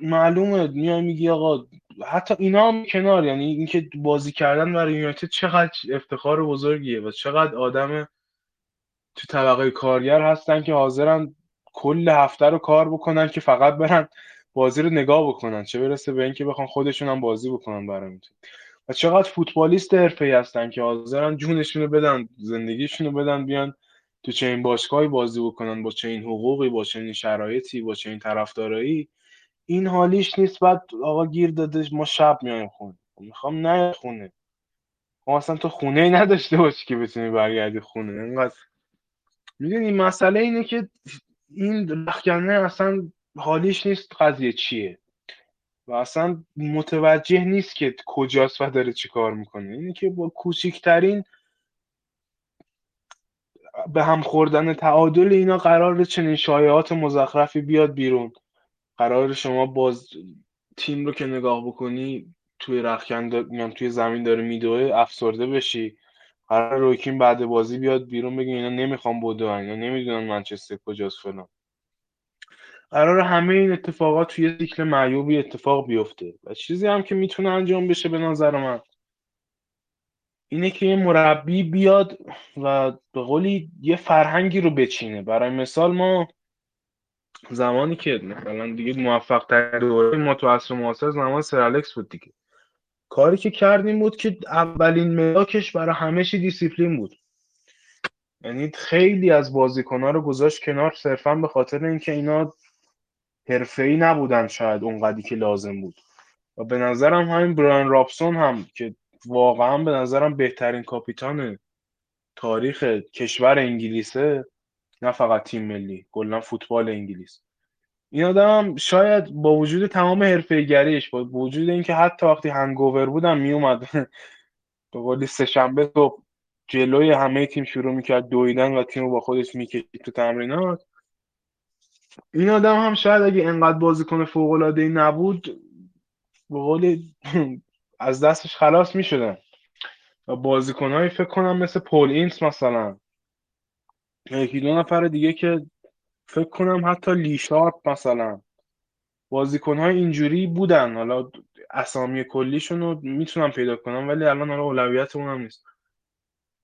معلومه میای میگی آقا حتی اینا هم کنار یعنی اینکه بازی کردن برای یونایتد چقدر افتخار بزرگیه و چقدر آدم تو طبقه کارگر هستن که حاضرن کل هفته رو کار بکنن که فقط برن بازی رو نگاه بکنن. چه برسه به اینکه بخوان خودشون هم بازی بکنن برای و چقدر فوتبالیست حرفه‌ای هستن که حاضرن جونشون رو بدن زندگیشون رو بدن بیان تو چنین باشگاهی بازی بکنن با چنین حقوقی با چنین شرایطی با چنین طرفدارایی. این حالیش نیست بعد آقا گیر داده ما شب میایم خونه. می‌خوام نه خونه. خب اصلا تو خونه ای نداشته باشی که بتونی برگردی خونه. اینقدر می‌دونی مسئله اینه که این رخکنه اصلا حالیش نیست قضیه چیه. و اصلا متوجه نیست که کجاست و داره چی کار می‌کنه. اینه که با کوچکترین به هم خوردن تعادل اینا قرار چنین شایعات مزخرفی بیاد بیرون. قرار شما باز تیم رو که نگاه بکنی توی رخکن میام توی زمین داره میدوه افسرده بشی. قرار روکین بعد بازی بیاد بیرون بگه اینا نمی‌خوام بدو اینا نمی‌دونن منچستر کجاست فلان. قرار همه این اتفاقات توی سیکل معیوبی اتفاق بیفته. و چیزی هم که می‌تونه انجام بشه به نظر من. اینه که یه مربی بیاد و به قولی یه فرهنگی رو بچینه. برای مثال ما زمانی که مثلا دیگه موفق ترین دوره ما تو عصر معاصر زمان سر الکس بود دیگه. کاری که کردیم بود که اولین ملاکش برای همه چی دیسیپلین بود. یعنی خیلی از بازیکنها رو گذاشت کنار صرفا به خاطر اینکه اینا حرفه‌ای نبودن شاید اونقدی که لازم بود. و به نظرم همین برایان رابسون هم که واقعا به نظرم بهترین کاپیتان تاریخ کشور انگلیسه نه فقط تیم ملی کلا فوتبال انگلیس. این آدم شاید با وجود تمام حرفه‌ایگریش با وجود اینکه حتی وقتی هنگوور بودم میومد [LAUGHS] به قولی سه شنبه صبح جلوی همه تیم شروع می‌کرد دویدن و تیم رو با خودش می‌کشید تو تمرینات. این آدم هم شاید اگه انقدر بازیکن ای نبود به قولی [LAUGHS] از دستش خلاص می‌شدن. و بازیکنهایی فکر کنم مثل پول اینس مثلا. یکی دو نفر دیگه که فکر کنم حتی لی شارپ مثلا بازیکن های اینجوری بودن. حالا اسامی کلیشون رو می‌تونم پیدا کنم ولی الان حالا اولویت اونم نیست.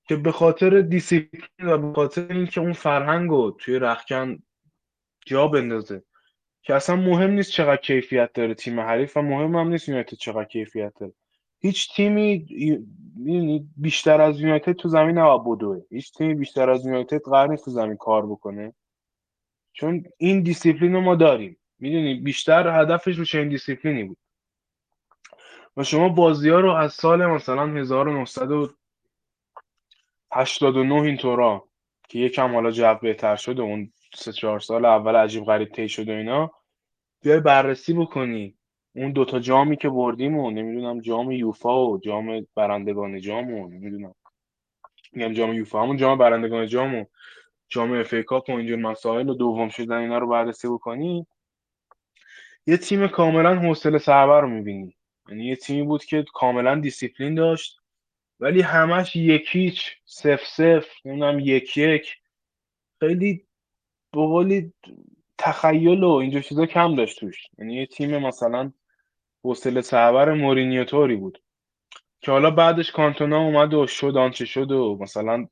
که به خاطر دیسیپلین و به خاطر اینکه اون فرهنگ رو توی رخکن جا بندازه که اصلا مهم نیست چقدر کیفیت داره تیم حریف و مهم هم نیست یونایتد چقدر کیفیت داره. هیچ تیمی بیشتر از یونایتد تو زمین نباید بدوه. هیچ تیمی بیشتر از یونایتد قرار نیست تو زمین کار بکنه. چون این دیسیپلین رو ما داریم. می‌دونی بیشتر هدفش رو چنین دیسیپلینی بود. و شما بازی ها رو از سال مثلا 1989 اینطورا که یکم حالا جو بهتر شده اون سه چهار سال اول عجیب غریب طی شد اینا بیای بررسی بکنی. اون دوتا جامی که بردیم و نمی‌دونم جام یوفا و جام برندگان جام و نمی‌دونم. میگم جام یوفا همون جام برندگان جام و جام FA Cup و اینجور مسائل و دوم شدن اینا رو بررسی بکنی. یه تیم کاملا حوصله سربر رو می‌بینی. یعنی یه تیمی بود که کاملا دیسیپلین داشت ولی همش یک هیچ صفر صفر نمی‌دونم یک یک. خیلی به تخیل و اینجور چیزا کم داشت توش. یعنی یه تیم مثلا حوصله سربر مورینیو توری بود. که حالا بعدش کانتونا اومد و شد آنچه شد و مثلا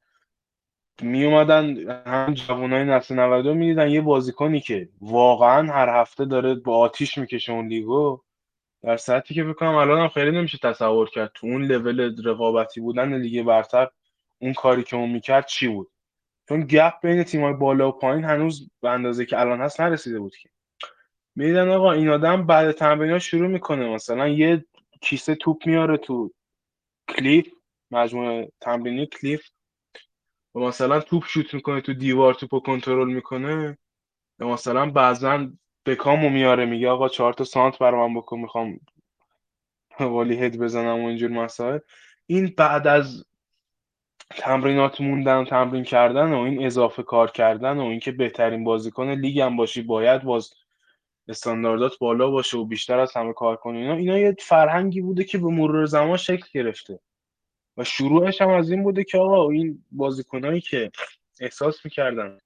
می اومدن هم جوانای نسل 92 می‌دیدن. یه بازیکنی که واقعا هر هفته داره با آتیش می‌کشه اون لیگو در سطحی که بکنم الان هم خیلی نمیشه تصور کرد تو اون لول رقابتی بودن لیگ برتر اون کاری که اون می‌کرد چی بود. چون گپ بین تیمای بالا و پایین هنوز به اندازه که الان هست نرسیده بود که. میدن آقا این آدم بعد تمرین شروع می‌کنه مثلا یه کیسه توپ میاره تو کلیف مجموعه تمرینی کلیف و مثلا توپ شوت می‌کنه تو دیوار توپو کنترل می‌کنه. و مثلا بعضا بکامو میاره میگه آقا چهار تا سانت برام بکن می‌خوام والی هد بزنم و اینجور مسائل. این بعد از تمرینات موندن تمرین کردن و این اضافه کار کردن و اینکه بهترین بازیکن لیگ هم باشی باید باز استانداردات بالا باشه و بیشتر از همه کار کنی. اینا اینا یه فرهنگی بوده که به مرور زمان شکل گرفته. و شروعش هم از این بوده که آقا این بازیکنایی که احساس می‌کردن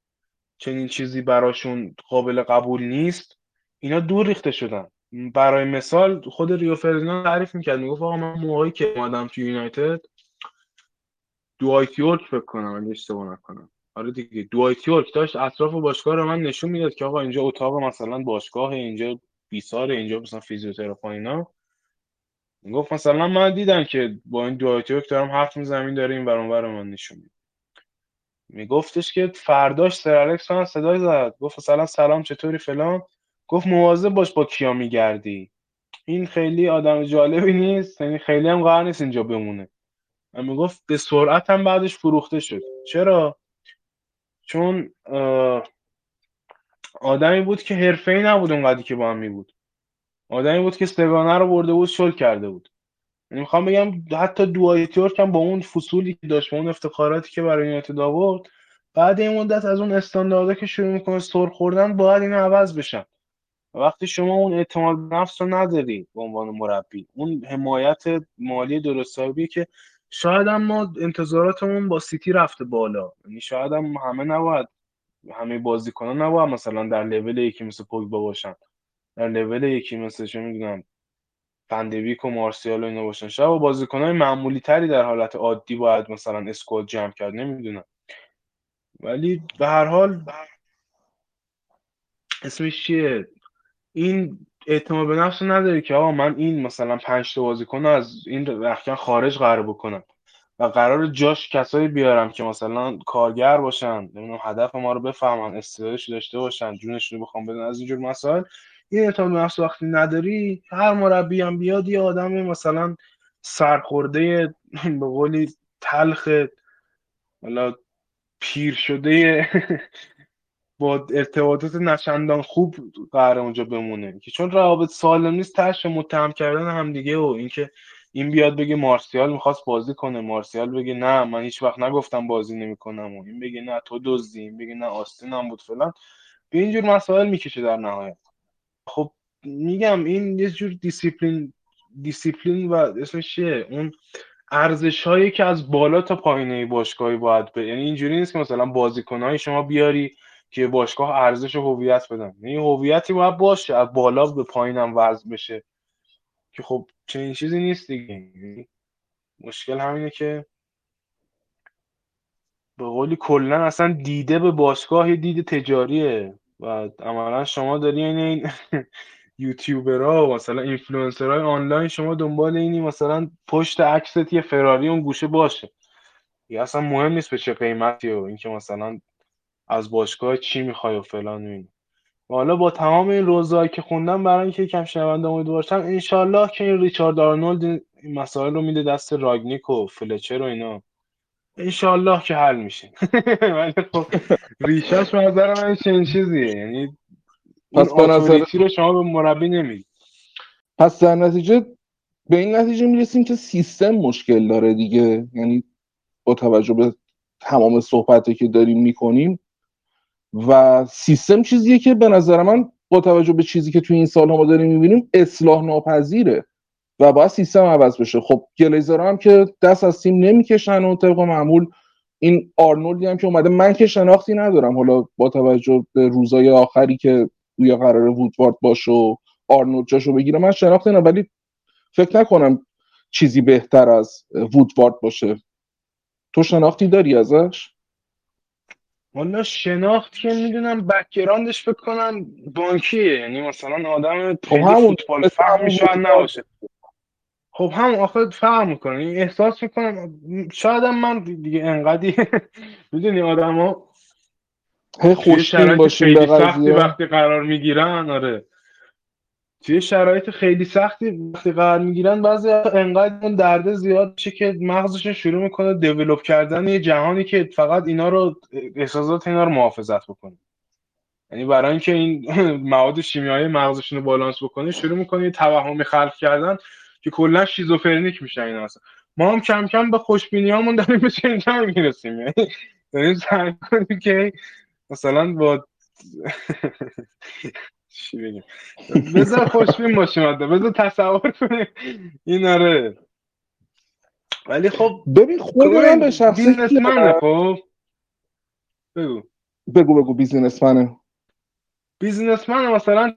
چنین چیزی براشون قابل قبول نیست اینا دور ریخته شدن. برای مثال خود ریو فردیناند تعریف می‌کرد می‌گفت آقا من موقعی که اومدم تو یونایتد دوایت یورک فکر کنم اگه اشتباه نکنم. آره دیگه. دوایت یورک داشت اطراف باشگاه رو من نشون می‌داد که آقا اینجا اتاق مثلا باشگاه اینجا بیسار اینجا مثلا فیزیوتراپی اینا. گفت مثلا من دیدم که با این دوایت یورک دارم حرف می‌زنم داره این برام من نشون میده. میگفتش که فرداش سر الکس من صدام زد. گفت مثلا سلام چطوری فلان؟ گفت مواظب باش با کیا میگردی. این خیلی آدم جالبی نیست یعنی خیلی هم قرار نیست اینجا بمونه. و می‌گفت به سرعت هم بعدش فروخته شد. چرا؟ چون آدمی بود که حرفه‌ای نبود اونقدری که با هم می بود. آدمی بود که سگانه رو برده بود شل کرده بود. یعنی می‌خوام بگم حتی دوایتیورک هم با اون فصولی که داشت با اون افتخاراتی که برای یونایتد آورد بعد این مدت از اون استاندارده که شروع می‌کنه سر خوردن باید این عوض بشن. وقتی شما اون اعتماد نفس رو نداری به عنوان مربی اون حمایت مالی درست که شاید هم ما انتظاراتمون با سیتی رفته بالا. یعنی شاید هم همه نباید همه بازیکنان نباید مثلا در لول یکی مثل پوگبا باشن. در لول یکی مثل چه می‌دونم فندویک و مارسیال و اینا باشن. شاید با معمولی تری در حالت عادی باید مثلا اسکواد جمع کرد نمی‌دونم. ولی به هر حال اسمش چیه؟ این اعتماد به نفس نداری که آقا من این مثلا پنج تا بازیکن از این رخکن خارج قرار بکنم و قرار جاش کسایی بیارم که مثلا کارگر باشن نمی‌دونم هدف ما رو بفهمن استعدادش داشته باشن جونش رو بخوام بدن از اینجور مسائل. این اعتماد به نفس وقتی نداری هر مربی هم بیاد یه آدم مثلا سرخورده به قولی تلخ حالا پیر شده با ارتباطات نشندان خوب قرار اونجا بمونه. که چون روابط سالم نیست تش متهم کردن همدیگه و اینکه این بیاد بگه مارسیال می‌خواست بازی کنه. مارسیال بگه نه من هیچ وقت نگفتم بازی نمی‌کنم و این بگه نه تو دزدی این بگه نه آستینم بود فلان. به اینجور مسائل می‌کشه در نهایت. خب میگم این یه جور دیسیپلین دیسیپلین و اسمش چیه؟ اون ارزش هایی که از بالا تا پایینه باشگاهی باید به یعنی اینجوری نیست که مثلا بازیکنهای شما بیاری که باشگاه ارزش هویت بدن. یعنی هویتی باید باشه از بالا به پایینم وضع بشه. که خب چنین چیزی نیست دیگه. یعنی مشکل همینه که به قولی کلا اصلا دیده به باشگاه دید تجاریه. و عملا شما داری این [LAUGHS] یوتیوبرها و مثلا اینفلوئنسرهای آنلاین شما دنبال اینی مثلا پشت عکست یه فراری اون گوشه باشه. یا اصلا مهم نیست به چه قیمتی و اینکه مثلا از باشگاه چی می‌خوای و فلان و و حالا با تمام این روضه‌هایی که خوندم برای اینکه کم شنونده امید باشم انشالله که این ریچارد آرنولد این مسائل رو میده دست راگنیک و فلچر و اینا. انشالله که حل میشه. [LAUGHS] ولی خب ریشاش به نظر من چنین چیزیه. یعنی پس به نظر رو شما به مربی نمی‌دید پس در نتیجه به این نتیجه می‌رسیم که سیستم مشکل داره دیگه. یعنی با توجه به تمام صحبتی که داریم می‌کنیم و سیستم چیزیه که به نظر من با توجه به چیزی که توی این سال ما داریم می‌بینیم اصلاح ناپذیره و باید سیستم عوض بشه. خب گلیزر هم که دست از تیم نمی‌کشن و طبق معمول این آرنولدی هم که اومده من که شناختی ندارم. حالا با توجه به روزای آخریه که قراره وودوارد باشه و آرنولد جاشو بگیره من شناختی ندارم. ولی فکر نکنم چیزی بهتر از وودوارد باشه. تو شناختی داری ازش؟ والا شناخت که می‌دونم background ش فکر کنم بانکیه. یعنی مثلا آدم خب خیلی فوتبال فهمی شاید نباشه. خب هم آخه فهم می‌کنه احساس می‌کنم شاید هم من دیگه انقدی می‌دونی آدم ها خوش خیلی سختی وقتی قرار می‌گیرن آره. توی شرایط خیلی سختی وقتی قرار می‌گیرن بعضی انقدر اون درده زیاد میشه که مغزشون شروع می‌کنه دیولوب کردن یه جهانی که فقط اینا رو احساسات اینا رو محافظت بکنه. یعنی برای اینکه این [LAUGHS] مواد شیمیایی مغزشون رو بالانس بکنه شروع می‌کنه یه توهمی خلق کردن که کلا شیزوفرنیک میشن اینا اصلا. ما هم کم کم به خوشبینی هامون داریم به اینجا می‌رسیم. یعنی داریم سعی که مثلا با [LAUGHS] چی بگیم؟ بذار [LAUGHS] خوشبین باشیم بذار تصور کنیم. این آره. ولی خب ببین خود من به شخصی بیزنسمنه خب؟ بگو. بگو بگو بیزنسمنه. بیزنسمن مثلا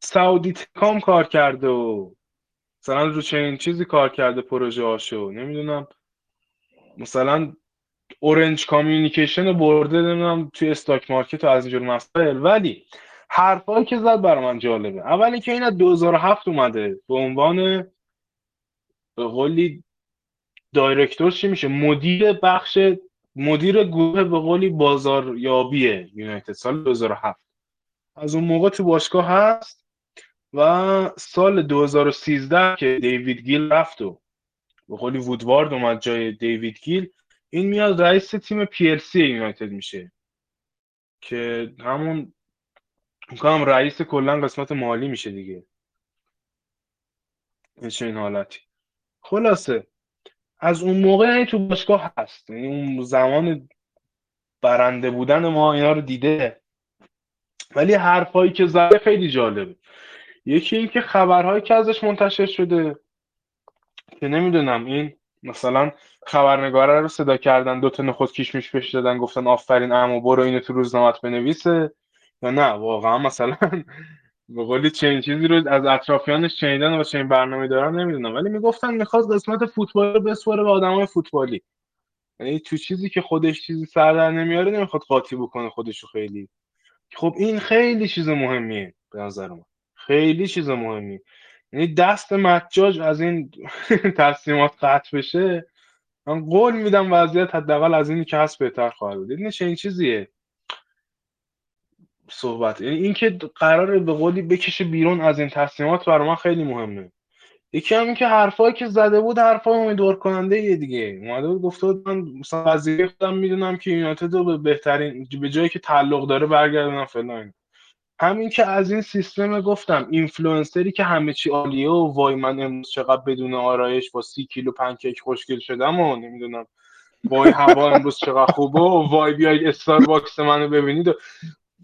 Saudi Telecom کار کرده و مثلا رو چنین چیزی کار کرده پروژه هاشو. نمی‌دونم. مثلا Orange Communication برده نمی‌دونم توی stock market و از اینجور مسائل. ولی حرفایی که زد برای من جالبه. اولی که این از 2007 اومده به عنوان به قولی director چی میشه؟ مدیر بخش مدیر گروه به قولی بازاریابی یونایتد. سال 2007 از اون موقع تو باشگاه هست و سال 2013 که دیوید گیل رفت و به قولی وودوارد اومد جای دیوید گیل این میاد رئیس تیم پی ال سی یونایتد میشه. که همون می‌کنم رئیس کلا قسمت مالی میشه دیگه. این حالتی. خلاصه از اون موقع یعنی تو باشگاه هست. یعنی اون زمان برنده بودن ما اینا رو دیده. ولی حرفایی که زده خیلی جالبه. یکی این که خبرهایی که ازش منتشر شده که نمی‌دونم این مثلا خبرنگاره رو صدا کردن دو تا نخود کیشمیش پیش دادن گفتن آفرین امو برو اینو تو روزنامت بنویسه. یا نه واقعا مثلا به قولی چنین چیزی رو از اطرافیانش شنیدن و چنین برنامه دارن نمی‌دونم. ولی می‌گفتن می‌خواد قسمت فوتبال رو بسپاره به آدمای فوتبالی. یعنی تو چیزی که خودش چیزی سر در نمیاره نمی‌خواد قاطی بکنه خودشو خیلی. خب این خیلی چیز مهمیه به نظر من. خیلی چیز مهمی یعنی دست مجاج از این [LAUGHS] تصمیمات قطع بشه من قول میدم وضعیت حداقل از اینی که هست بهتر خواهد بود. این این چیزیه. صحبت. یعنی اینکه قرار به قولی بکشه بیرون از این تصمیمات برای من خیلی مهمه. یکی هم که حرفایی که زده بود حرفای امیدوار کننده‌ایه دیگه. اومده بود گفته بود من مثلا وظیفه خودم می‌دونم که یونایتد رو به بهترین به جایی که تعلق داره برگردونم فلان. همین که از این سیستم گفتم اینفلوئنسری که همه چی عالیه و وای من امروز چقدر بدون آرایش با سی کیلو پنکیک خوشگل شدم و نمی‌دونم وای هوا امروز چقدر خوبه و وای بیاید Starbucks منو ببینید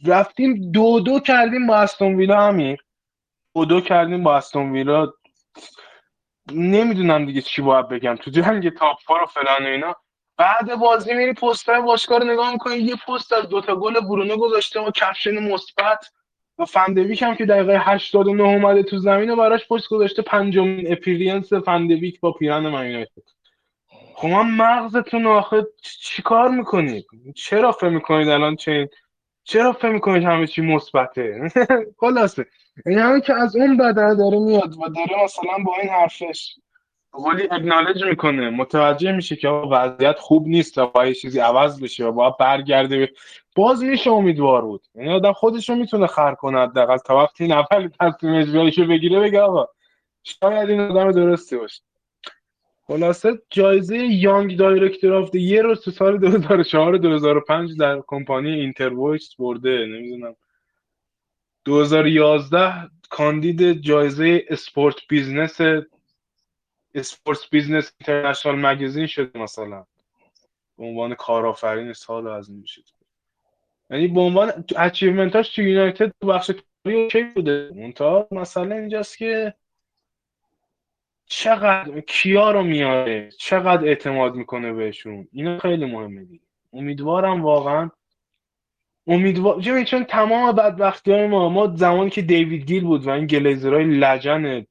رفتیم دو دو کردیم با استون ویلا امیر. دو دو کردیم با استون ویلا. نمی‌دونم دیگه چی باید بگم. تو جنگ top four و فلان و اینا. بعد بازی میری پستای باشگاه رو نگاه می‌کنی یه پست از دوتا گل برونو گذاشته و caption مثبت. و فن‌دبیک هم که دقیقه 89 اومده تو زمین و براش پست گذاشته. پنجمین appearance فن‌دبیک با پیران من خب من مغزتون آخه چیکار می‌کنید؟ چرا فکر می‌کنید الان چه چرا فکر می‌کنید همه چی مثبته؟ [LAUGHS] خلاصه. این همه که از اون بدن داره میاد و داره مثلا با این حرفش ولی acknowledge می‌کنه. متوجه میشه که وضعیت خوب نیست و باید چیزی عوض بشه و باید برگرده باز میشه امیدوار بود. یعنی آدم خودش رو می‌تونه خر کنه حداقل تا وقتی این اول تصمیم بگیره بگه آقا شاید این آدم درستی باشه. خلاصه جایزه young director of the year رو تو سال 2004 2005 در کمپانی InterVoice برده. نمی‌دونم. 2011 کاندید جایزه Sport Business Sport Business International magazine شده مثلا. به عنوان کارآفرین سال از این میشه یعنی به عنوان achievement هاش تو یونایتد تو بخش okay بوده. منتها مثلا اینجاست که چقدر کیا رو میاره؟ چقدر اعتماد می‌کنه بهشون؟ اینا خیلی مهمه دیگه. امیدوارم واقعا امیدوار چون تمام بدبختی های ما ما زمانی که دیوید گیل بود و این گلیزرهای لجن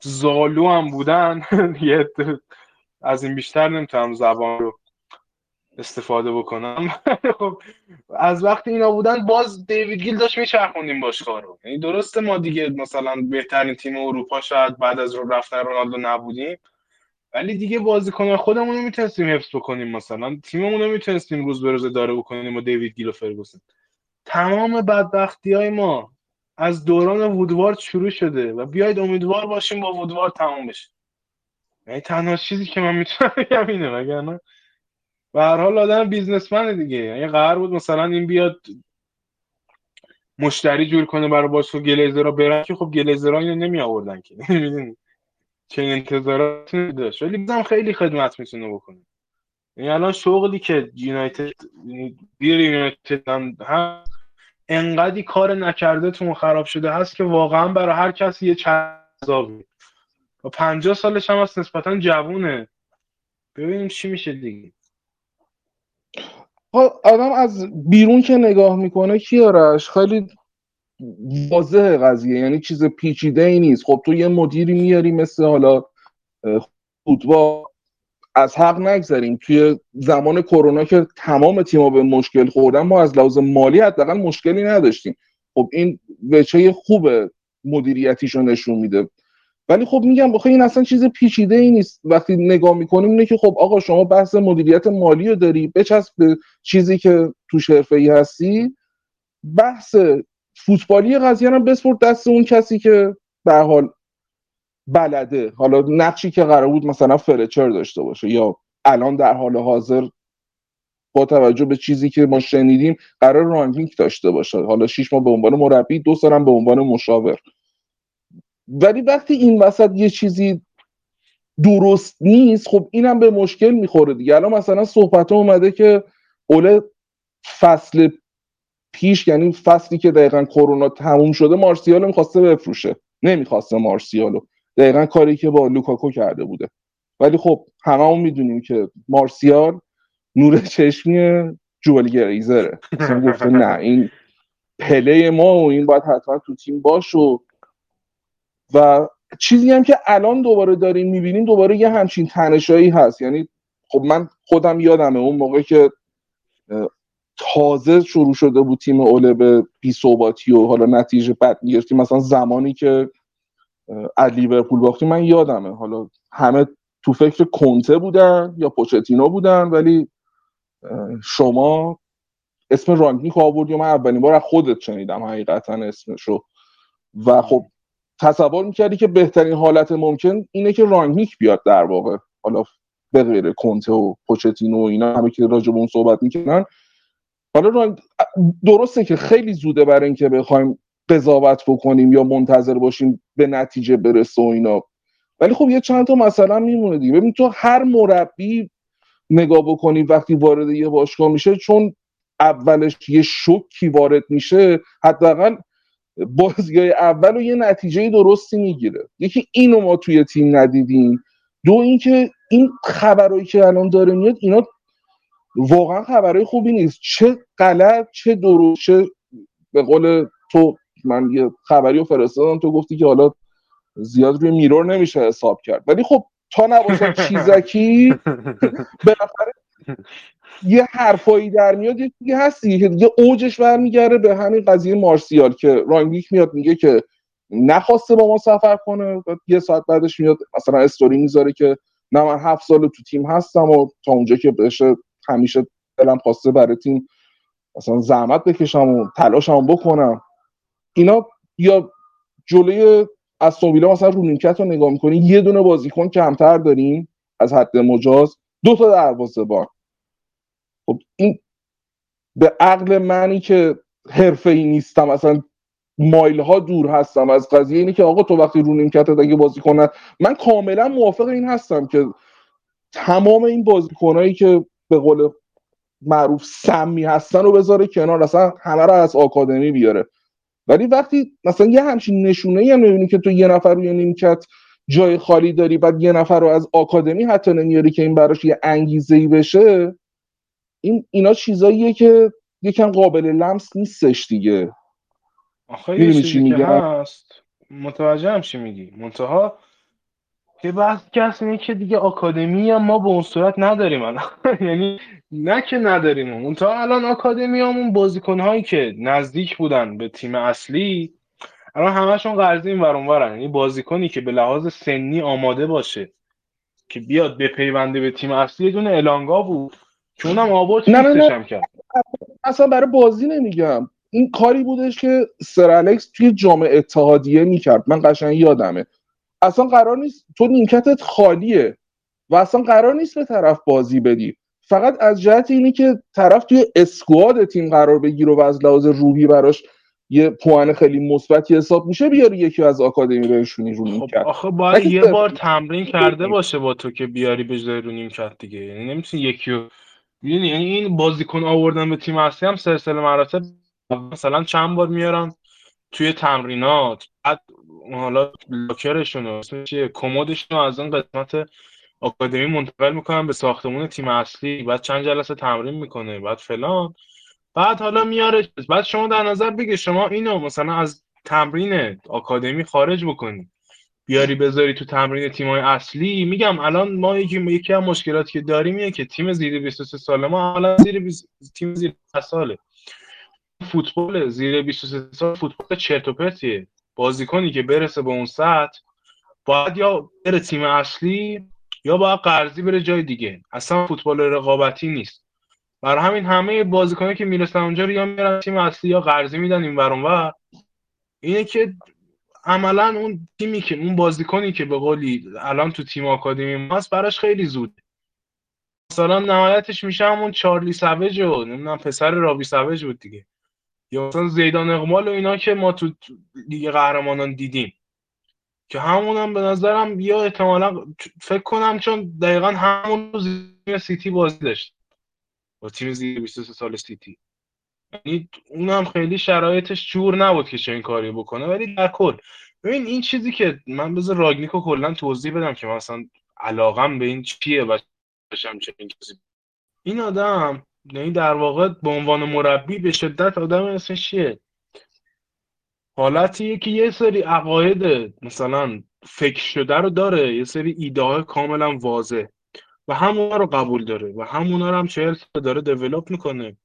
زالو هم بودن [LAUGHS] یه از این بیشتر نمی‌تونم زبان رو استفاده بکنم. [LAUGHS] خب از وقتی اینا بودن باز دیوید گیل داشت میچرخوندیم باشگاه یعنی درسته ما دیگه مثلا بهترین تیم اروپا شاید بعد از رو رفتن رونالدو نبودیم. ولی دیگه بازیکن خودمون رو می‌تونستیم حفظ بکنیم مثلا. تیممون رو می‌تونستیم روز به روز داره بکنیم و دیوید گیل و فرگوسن. تمام بدبختی های ما از دوران وودوارد شروع شده و بیاید امیدوار باشیم با وودوارد تمام بشه. یعنی تنها چیزی که من می‌تونم بگم اینه وگرنه به هر حال آدم بیزنسمنه دیگه. یعنی قرار بود مثلا این بیاد مشتری جور کنه برای باشگاه گلیزرها برن. که خب گلیزرها اینو نمی آوردن که [LAUGHS] چه انتظاراتی داشت ولی بزن خیلی خدمت می‌تونه بکنه. یعنی الان شغلی که یونایتد بیر یونایتد هم انقدی کار نکرده تو خراب شده هست که واقعا برای هر کسی یه چذابی و پنجاه سالش هم هست نسبتا جوونه. ببینیم چی میشه دیگه. آدم از بیرون که نگاه می‌کنه کیارش خیلی واضحه قضیه یعنی چیز پیچیده ای نیست. خب تو یه مدیری میاری مثل حالا فوتبال. از حق نگذاریم توی زمان کرونا که تمام تیما به مشکل خوردن ما از لحاظ مالی حداقل مشکلی نداشتیم. خب این وچه خوب مدیریتیشو نشون میده. ولی خب میگم بخوای این اصلا چیز پیچیده ای نیست. وقتی نگاه می‌کنیم اینه که خب آقا شما بحث مدیریت مالی رو داری بچسب به چیزی که تو حرفه ای هستی. بحث فوتبالی قضیه رو بسپرد دست اون کسی که به حال بلده. حالا نقشی که قرار بود مثلا فرچر داشته باشه یا الان در حال حاضر با توجه به چیزی که ما شنیدیم قرار رانگینگ داشته باشه. حالا شیش ماه به عنوان مربی دو سالم به عنوان مشاور. ولی وقتی این وسط یه چیزی درست نیست خب اینم به مشکل می‌خوره دیگه. الان مثلا صحبت اومده که اوله فصل پیش یعنی فصلی که دقیقا کرونا تموم شده مارسیال می‌خواسته بفروشه. نمی‌خواسته مارسیالو دقیقا کاری که با لوکاکو کرده بوده. ولی خب همه هم می‌دونیم که مارسیال نور چشمی جوال گریزره. گفته نه این پله ما و این باید حتما تو تیم باش و و چیزی هم که الان دوباره داریم می‌بینیم دوباره یه همچین تنشایی هست. یعنی خب من خودم یادمه اون موقع که تازه شروع شده بود تیم اوله به بی صحباتی و حالا نتیجه بد می‌گرفتیم. مثلا زمانی که از لیورپول باختیم من یادمه. حالا همه تو فکر کنته بودن یا پوچتینو بودن ولی شما اسم رانگنیک آوردی و من اولین بار از خودت شنیدم حقیقتا اسمشو. و خب تصور می‌کردی که بهترین حالت ممکن اینه که رانگنیک بیاد در واقع. حالا به غیر کنته و پوچتینو و اینا همه که راجع به اون صحبت می‌کنن حالا درسته که خیلی زوده برای اینکه بخوایم قضاوت بکنیم یا منتظر باشیم به نتیجه برسه و اینا. ولی خب یه چند تا مثلا میمونه دیگه. ببین تو هر مربی نگاه بکنی وقتی وارد یه باشگاه میشه چون اولش یه شوکی وارد میشه حداقل بازی های اول و یه نتیجه درستی می‌گیره. یکی اینو ما توی تیم ندیدیم. دو اینکه این خبرهایی که الان داره میاد اینا واقعا خبرهای خوبی نیست. چه غلط چه درست چه به قول تو من یه خبری رو فرستادم تو گفتی که حالا زیاد روی میرور نمیشه حساب کرد. ولی خب تا نباشد چیزکی [LAUGHS] بالاخره یه حرفایی در میاد یه چیزی هستی که دیگه اوجش برمیگرده به همین قضیه مارسیال که رانگیک میاد میگه که نخواسته با ما سفر کنه یه ساعت بعدش میاد مثلا استوری می‌ذاره که نه من هفت سال تو تیم هستم و تا اونجا که بشه همیشه دلم خواسته برای تیم مثلا زحمت بکشم و تلاشم بکنم. اینا یا جلوی از ویلا مثلا رو نیمکت رو نگاه می‌کنی یه دونه بازیکن کمتر داریم از حد مجاز دو تا دروازه بان خب این به عقل منی که حرفه ای نیستم اصلا مایل ها دور هستم از قضیه اینه که آقا تو وقتی رو نیمکت اگه بازی کنن من کاملا موافق این هستم که تمام این بازیکنایی که به قول معروف سمی هستن رو بذاره کنار اصلا همه رو از آکادمی بیاره. ولی وقتی مثلا یه همچین نشونه هم می‌بینی که تو یه نفر روی نیمکت جای خالی داری بعد یه نفر رو از آکادمی حتی نمیاری که این براش یه انگیزه ای بشه این اینا چیزاییه که یکم قابل لمس نیستش دیگه. آخه یه چیزی که هست. متوجه هم چی میگی. منتها که بحث کس اینه که دیگه آکادمی هم ما به اون صورت نداریم الان. [LAUGHS] یعنی نه که نداریم. اون تا الان آکادمی همون بازیکن هایی که نزدیک بودن به تیم اصلی الان همشون قرضی این ورون یعنی بازیکنی که به لحاظ سنی آماده باشه که بیاد به پیونده به تیم اصلی یه دونه الانگا بود. که اونم آورد نه نه کرد اصلا برای بازی نمیگم. این کاری بودش که سر الکس توی جام اتحادیه می‌کرد. من قشنگ یادمه. اصلا قرار نیست تو نیمکتت خالیه و اصلا قرار نیست به طرف بازی بدی. فقط از جهت اینی که طرف توی اسکواد تیم قرار بگیره و از لحاظ روحی براش یه پوان خیلی مثبتی حساب میشه بیاری یکی از آکادمی بهشونی رو نیم خب آخه باید یه بار تمرین کرده باشه با تو که بیاری به جای رو نیم کرد دیگه. یعنی نمی‌تونی یکی رو یعنی این بازیکن آوردن به تیم اصلی هم سلسله مراتب مثلا چند بار میارن توی تمرینات بعد حالا لاکرشون چیه؟ کمدشون از اون قسمت آکادمی منتقل می‌کنن به ساختمون تیم اصلی بعد چند جلسه تمرین می‌کنه بعد فلان. بعد حالا میاره بعد شما در نظر بگی شما اینو مثلا از تمرین آکادمی خارج بکنی. بیاری بذاری تو تمرین تیمای اصلی. میگم الان ما یکی یکی از مشکلاتی که داریم اینه که تیم زیر 23 ساله ما الان زیر 20 تیم زیر ساله. فوتبال زیر 23 سال فوتبال چرت و پرتیه. بازیکنی که برسه به اون سطح باید یا بره تیم اصلی یا باید قرضی بره جای دیگه. اصلا فوتبال رقابتی نیست. برای همین همه بازیکنایی که می‌رسن اونجا رو یا میرن تیم اصلی یا قرضی میدن این ور. اینه که عملا اون تیمی که اون بازیکنی که به قولی الان تو تیم آکادمی ماست براش خیلی زود. مثلا نهایتش میشه همون چارلی سوج و نمی‌دونم پسر رابی سوج بود دیگه. یا مثلا زیدان اقمال و اینا که ما تو لیگ قهرمانان دیدیم. که همون هم به نظرم یا احتمالا فکر کنم چون دقیقا همون روز سیتی بازی داشت. با تیم زیر 23 سال سیتی. یعنی اونم خیلی شرایطش جور نبود که چه کاری بکنه ولی در کل. ببین این چیزی که من بذار راگنیکو کلا توضیح بدم که مثلا علاقم به این چیه و بشم این چیزی. این آدم یعنی در واقع به عنوان مربی به شدت آدم اسمش چیه؟ حالتیه که یه سری عقاید مثلا فکر شده رو داره یه سری ایده های کاملا واضح و همونا رو قبول داره و همونا رو هم چهل داره دیولوپ می‌کنه.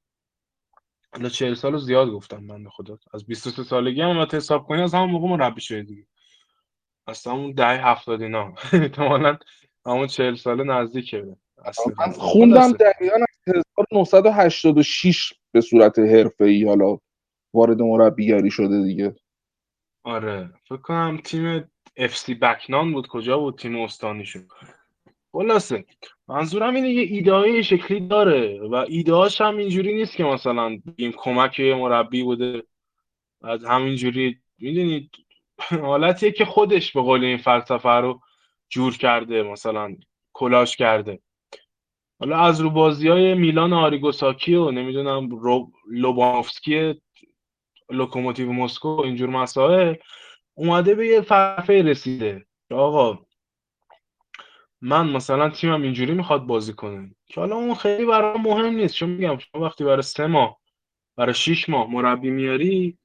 حالا چهل سال رو زیاد گفتم من خدا. از 23 سالگی هم حساب کنی از همون موقع مربی شده دیگه. از همون ده هفتاد اینا. [LAUGHS] احتمالا همون چهل سال نزدیکه. من خوندم دقیقا از 1986 به صورت حرفه ای حالا وارد مربیگری شده دیگه. آره فکر کنم تیم اف سی بکنان بود. کجا بود تیم استانی شد؟ خلاصه. منظورم اینه یه ایده شکلی داره و ایدهاش هم اینجوری نیست که مثلا بگیم کمک مربی بوده. از همینجوری می‌دونید حالتیه که خودش به قول این فلسفه رو جور کرده مثلا کلاش کرده. حالا از رو بازی های میلان آریگوساکی و نمی‌دونم لوبانوفسکی لوکوموتیو مسکو اینجور مسائل اومده به یه فلسفه رسیده. آقا من مثلا تیمم اینجوری می‌خواد بازی کنه. که حالا اون خیلی برای مهم نیست. چون میگم شما وقتی برای سه ماه برای شیش ماه مربی میاری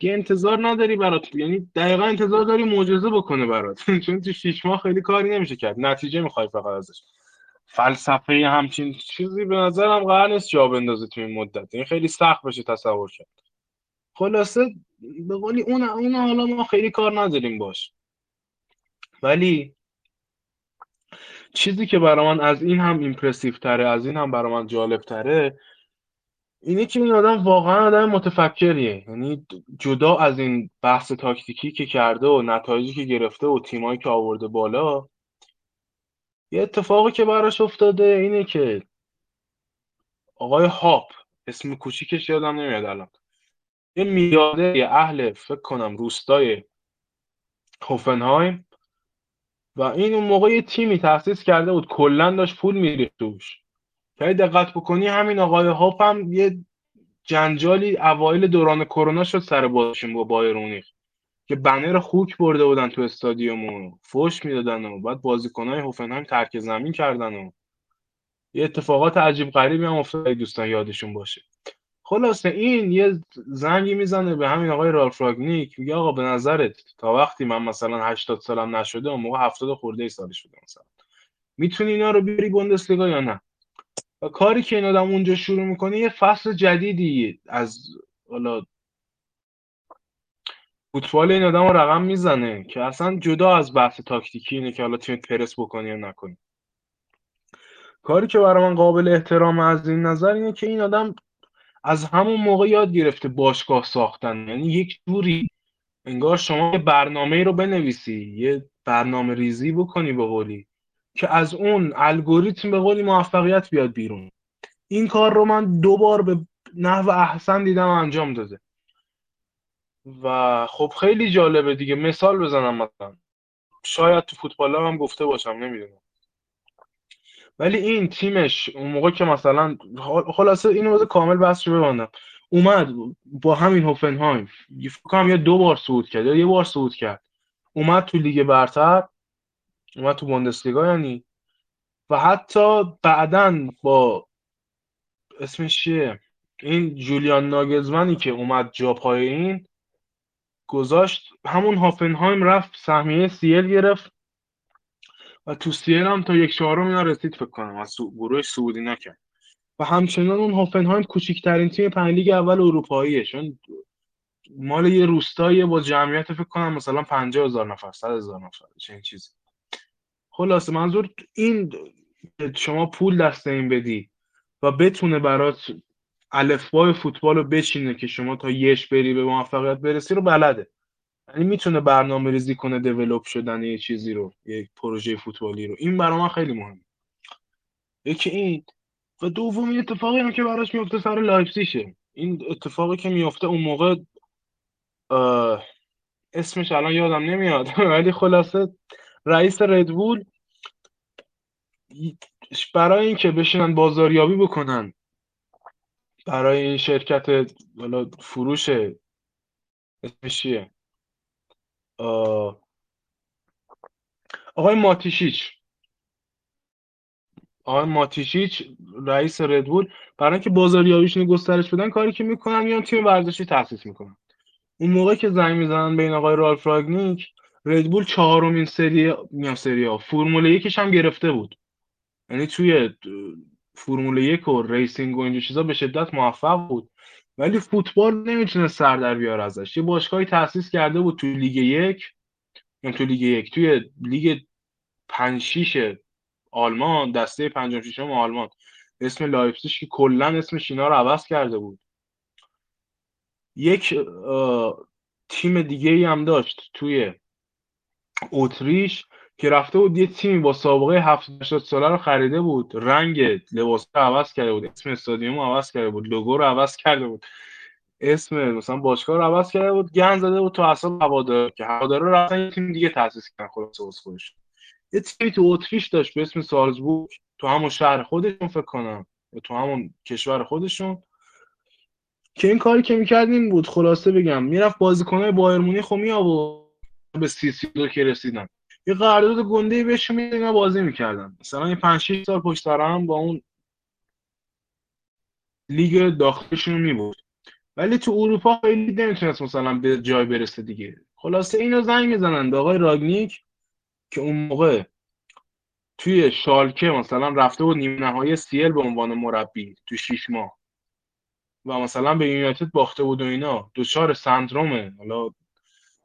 یه انتظار نداری برات. یعنی دقیقا انتظار داری معجزه بکنه برات. [LAUGHS] چون تو شیش ماه خیلی کاری نمیشه کرد. نتیجه می‌خوای فقط ازش. فلسفه همچین چیزی به نظرم قرار نیست جا بندازه تو این مدت. این خیلی سخت بشه تصور کرد. خلاصه به قولی اون اون حالا ما خیلی کار نداریم باش. ولی چیزی که برای من از این هم ایمپرسیو تره از این هم برای من جالب تره اینه که این آدم واقعا آدم متفکریه. یعنی جدا از این بحث تاکتیکی که کرده و نتایجی که گرفته و تیمایی که آورده بالا یه اتفاقی که براش افتاده اینه که آقای هاپ اسم کوچیکش یادم نمیاد الان. یه میاده اهل فکر کنم روستای هوفنهایم و این اون موقع یه تیمی تأسیس کرده بود. کلا داشت پول میریخت توش. که دقت بکنی همین آقای هاپ هم یه جنجالی اوایل دوران کرونا شد سر بازشون با بایر که بنر خوک برده بودن تو استادیوم و فوش می‌دادن و بعد بازیکنهای هوفنهایم ترک زمین کردن و یه اتفاقات عجیب غریبی هم افتاد. دوستان یادشون باشه. خلاصه این یه زنگی می‌زنه به همین آقای رالف راگنیک میگه آقا به نظرت تا وقتی من مثلا 80 سالم نشده اون موقع 70 خورده ای سالش بوده مثلا. می‌تونی اینا رو بیاری بوندسلیگا یا نه؟ و کاری که این آدم اونجا شروع می‌کنه یه فصل جدیدی از حالا فوتبال این آدم رو رقم می‌زنه که اصلا جدا از بحث تاکتیکی اینه که حالا تیم پرس بکنی یا نکنی. کاری که برای من قابل احترام از این نظر اینه که این آدم از همون موقع یاد گرفته باشگاه ساختن. یعنی یک جوری انگار شما یه برنامه رو بنویسی یه برنامه ریزی بکنی به قولی که از اون الگوریتم به قولی موفقیت بیاد بیرون. این کار رو من دو بار به نحو احسن دیدم انجام داده. و خب خیلی جالبه دیگه. مثال بزنم مثلا. شاید تو فوتبال هم گفته باشم نمی‌دونم. ولی این تیمش اون موقع که مثلا خلاصه اینو بذار کامل بحثش ببندم. اومد با همین هوفنهایم. فکر یا دو بار صعود کرد یه بار صعود کرد. اومد تو لیگ برتر اومد تو بوندسلیگا یعنی. و حتی بعدا با اسمش چیه؟ این جولیان ناگزمنی که اومد جا پای این گذاشت. همون هافنهایم رفت سهمیه سیل گرفت. و تو سیل هم تا یک چهارم اینا رسید فکر کنم. از گروه سعودی نکرد. و همچنان اون هافنهایم کوچکترین تیم پنج لیگ اول اروپاییه. چون مال یه روستایی با جمعیت فکر کنم مثلا 50 هزار نفر 100 هزار نفر چنین چیزی. خلاصه منظور این شما پول دست این بدی و بتونه برات الفبای فوتبال رو بچینه که شما تا یش بری به موفقیت برسی رو بلده. یعنی می‌تونه برنامه ریزی کنه دیولوب شدن یه چیزی رو یک پروژه فوتبالی رو. این برای من خیلی مهمه. یکی این و دومی اتفاقی هم که براش میفته سر لایپسیشه این اتفاقی که میفته اون موقع اسمش الان یادم نمیاد [LAUGHS] ولی خلاصه رئیس ردبول برای اینکه بشینن بازاریابی بکنن برای این شرکت فروش اسمش چیه؟ آقای ماتیشیچ. آقای ماتیشیچ رئیس ردبول برای اینکه بازاریابیشون گسترش بدن کاری که می‌کنن میان تیم ورزشی تاسیس می‌کنن. اون موقع که زنگ می‌زنن بین آقای رالف راگنیک ردبول چهارمین سری میام سری ها فرمول یکش هم گرفته بود. یعنی توی فرمول یک و racing و اینجور چیزا به شدت موفق بود. ولی فوتبال نمی‌تونه سر در بیاره ازش. یه باشگاهی تاسیس کرده بود توی لیگ یک یعنی توی لیگ یک توی لیگ پنج شیش آلمان دسته پنجم ششم آلمان. اسم لایپسیش که کلا اسمش اینا رو عوض کرده بود. یک تیم دیگه ای هم داشت توی اتریش. که رفته بود یه تیمی با سابقه 70 ساله رو خریده بود. رنگ لباس رو عوض کرده بود. اسم استادیوم رو عوض کرده بود. لوگو رو عوض کرده بود. اسم مثلا باشگاه رو عوض کرده بود. گن زده بود تو اصلا هوادار که هوادار رو رفتن یه تیم دیگه تاسیس کردن خلاص خودش. یه تیمی تو اتریش داشت به اسم سالزبورگ. تو همون شهر خودشون فکر کنم. تو همون کشور خودشون. که این کاری که می‌کرد این بود. خلاصه بگم. می‌رفت بازیکنهای بایر مونیخ خب می به سی سی دو که رسیدن. یه قرارداد گنده بهشون می‌دادن بازی می‌کردن. مثلا این 5 6 سال پشت هم با اون لیگ داخلشون رو ولی تو اروپا خیلی نمی‌تونست مثلا به جای برسه دیگه. خلاصه اینو زنگ می‌زنن به آقای راگنیک که اون موقع توی شالکه مثلا رفته بود نیمه نهایی سیل به عنوان مربی تو شیش ماه. و مثلا به یونایتد باخته بود و اینا. دوچار سندرومه. حالا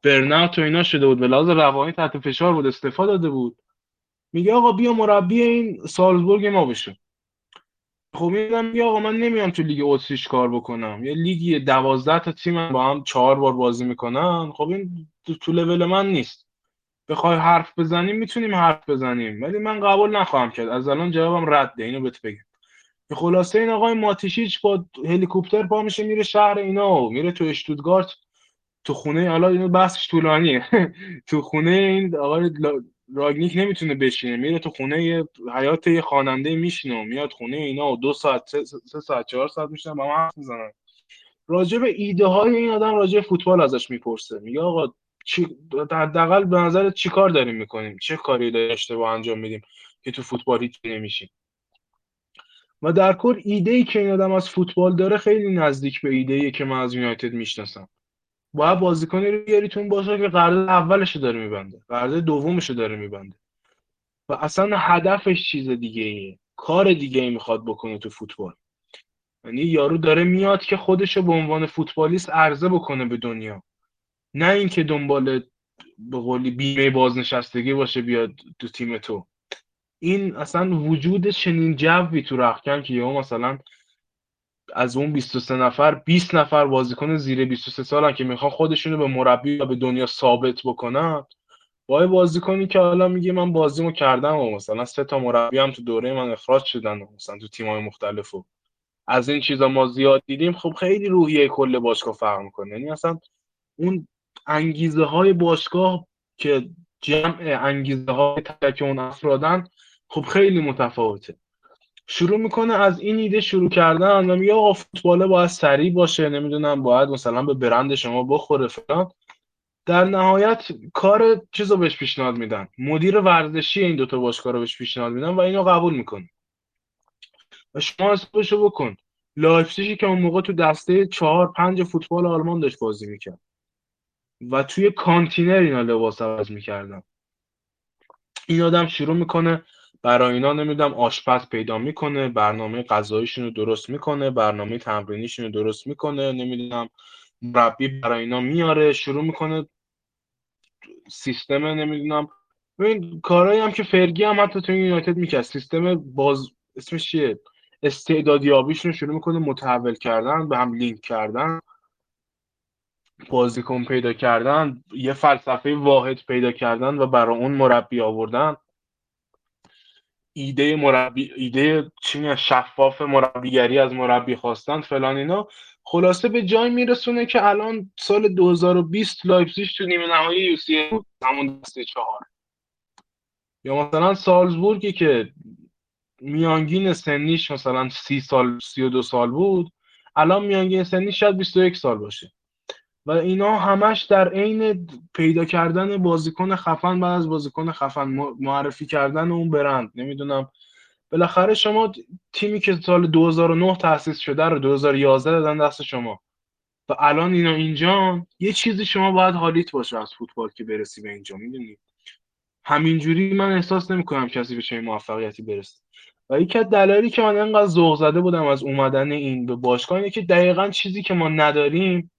برنات و اینا شده بود. به لحاظ روانی تحت فشار بود استفاده داده بود. میگه آقا بیا مربی این سالزبورگ ما بشه خب میگم میگه آقا من نمیام تو لیگ اتریش کار بکنم. یه لیگی دوازده تا تیم با هم چهار بار بازی می‌کنن. خب این تو, تو لول من نیست. بخوای حرف بزنیم می‌تونیم حرف بزنیم. ولی من قبول نخواهم کرد. از الان جوابم رده اینو بهت بگم. خلاصه این آقای ماتیشیچ با هلیکوپتر پا میشه میره شهر اینا و میره تو اشتودگارت. تو خونه حالا اینو بحثش طولانیه. [LAUGHS] تو خونه این آقای راگنیک نمی‌تونه بشینه. میره تو خونه حیات یه خواننده میشینه میاد خونه اینا و دو ساعت سه, ساعت چهار ساعت میشنن با ما حرف می‌زنن. راجع به ایده های این آدم راجع فوتبال ازش می‌پرسه. میگه آقا حداقل به نظر چی کار داریم می‌کنیم؟ چه کاری داره اشتباه انجام میدیم که تو فوتبال هیچ نمیشیم؟ و در کل ایده ای که این آدم از فوتبال داره خیلی نزدیک به ایده ای که من از یونایتد می‌شناسم. باید بازیکنی رو بیاریتون باشه که قرارداد اولش داره میبنده قرارداد دومش داره میبنده. و اصلا هدفش چیز دیگه ایه. کار دیگه ای می‌خواد بکنه تو فوتبال. یعنی یارو داره میاد که خودشو به عنوان فوتبالیست عرضه بکنه به دنیا. نه اینکه دنبال به قولی بیمه بازنشستگی باشه بیاد تو تیم تو. این اصلا وجود چنین جوی تو رخکن که یهو مثلا از اون 23 نفر 20 نفر بازیکن زیر 23 سالن که می‌خوان خودشونو به مربی و به دنیا ثابت بکنن. با بازیکنی که حالا میگه من بازیمو کردم و مثلا سه تا مربی هم تو دوره من اخراج شدن و مثلا تو تیم‌های مختلف و از این چیزا ما زیاد دیدیم. خب خیلی روحیه کل باشگاه فرق می‌کنه. یعنی اصلا اون انگیزه های باشگاه که جمع انگیزه های تک اون افرادن خب خیلی متفاوته. شروع می‌کنه از این ایده شروع کردن و میگه آقا فوتبال باید سریع باشه نمی‌دونم باید مثلا به برند شما بخوره فلان. در نهایت کار چیز رو بهش پیشنهاد میدن. مدیر ورزشی این دوتا باشگاه رو بهش پیشنهاد میدن و اینو قبول می‌کنه. و شما حسابشو بکن. لایپزیگی که اون موقع تو دسته چهار پنج فوتبال آلمان داشت بازی می‌کرد. و توی کانتینر اینا لباس عوض می‌کردن. این آدم شروع می‌کنه برای اینا نمی‌دونم آشپز پیدا می‌کنه برنامه غذاییشون رو درست می‌کنه برنامه تمرینیشون رو درست می‌کنه نمی‌دونم مربی برای اینا میاره شروع می‌کنه سیستم نمی‌دونم. این کارهایی هم که فرگی هم حتی تو یونایتد می‌کرد. سیستم باز اسمش چیه؟ استعدادیابیشون رو شروع می‌کنه متحول کردن به هم لینک کردن بازیکن پیدا کردن یه فلسفه واحد پیدا کردن و برای اون مربی آوردن. ایده مربی ایده چی شفاف مربیگری از مربی خواستن فلان اینا. خلاصه به جای میرسونه که الان سال 2020 لایپزیگ تو نیمه نهایی UCL همون دسته چهار. یا مثلا سالزبورگی که میانگین سنیش مثلا سی سال سی و دو سال بود الان میانگین سنیش شاید 21 سال باشه. و اینا همش در عین پیدا کردن بازیکن خفن بعد از بازیکن خفن معرفی کردن اون برند. نمی‌دونم. بالاخره شما تیمی که سال 2009 تأسیس شده رو 2011 دادن دست شما. و الان اینا اینجا یه چیزی شما باید حالیت باشه از فوتبال که برسی به اینجا می‌دونی؟ همینجوری من احساس نمی‌کنم کسی به چنین موفقیتی برسه. و یکی از دلایلی که من انقدر ذوق زده بودم از اومدن این به باشگاه اینه که دقیقا چیزی که ما نداریم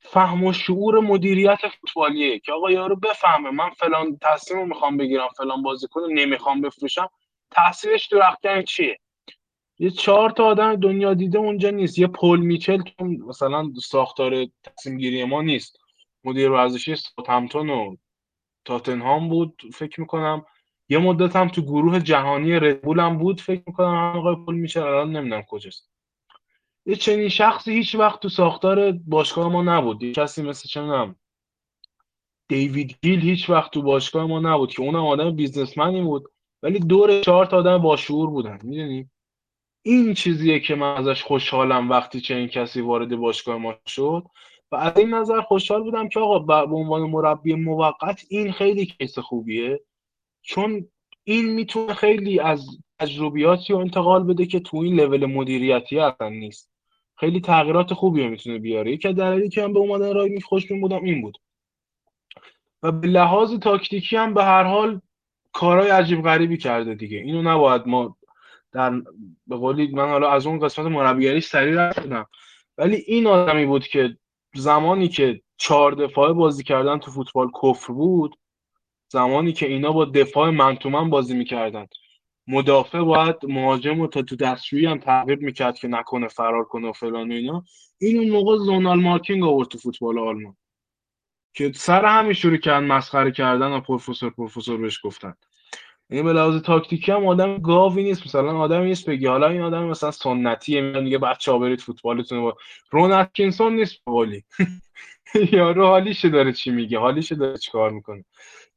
فهم و شعور مدیریت فوتبالیه که آقا یارو بفهمه من فلان تصمیم رو می‌خوام بگیرم فلان بازیکن نمی‌خوام بفروشم تاثیرش تو رختکن چیه؟ یه چهار تا آدم دنیا دیده اونجا نیست یه پل میچل که مثلا ساختار تصمیم گیری ما نیست. مدیر ورزشی ساوثهمپتون و تاتنهام بود فکر می‌کنم. یه مدت هم تو گروه جهانی ردبول هم بود فکر می‌کنم هم آقای پل میچل الان نمی‌دونم کجاست. یه چنین شخصی هیچ وقت تو ساختار باشگاه ما نبود. یه کسی مثل چه دیوید گیل هیچ وقت تو باشگاه ما نبود که اونم آدم بیزنسمنی بود ولی دور چهار تا آدم باشعور بودن. می‌دونی؟ این چیزیه که من ازش خوشحالم وقتی چه این کسی وارد باشگاه ما شد. و از این نظر خوشحال بودم که آقا به عنوان مربی موقت این خیلی کیس خوبیه. چون این می‌تونه خیلی از تجربیاتی رو انتقال بده که تو این لول مدیریتی اصلا نیست. خیلی تغییرات خوبی رو می‌تونه بیاره. یکی دلیلی که من به اومدن رای خوش بودم این بود. و به لحاظ تاکتیکی هم به هر حال کارهای عجیب غریبی کرده دیگه. اینو نباید ما در به قولی من حالا از اون قسمت مربیگری سریع رفتم ولی این آدمی بود که زمانی که چهار دفاعه بازی کردن تو فوتبال کفر بود زمانی که اینا با دفاع منتومن بازی می‌کردن. مدافع باید مهاجم رو تا تو دستشویی هم تغییر می‌کرد که نکنه فرار کنه و فلان و اینا. این اون موقع زونال مارکینگ آورد تو فوتبال آلمان. که سر همین شروع کردن مسخره کردن و پروفسور پروفسور بهش گفتن. یعنی به لحاظ تاکتیکی هم آدم گاوی نیست. مثلا آدم نیست بگی حالا این آدم مثلا سنتیه میاد میگه بچه‌ها برید فوتبالتون با رون اتکینسون نیست قولی [LAUGHS] یارو حالیشه داره چی میگه؟ حالیشه داره چیکار می‌کنه؟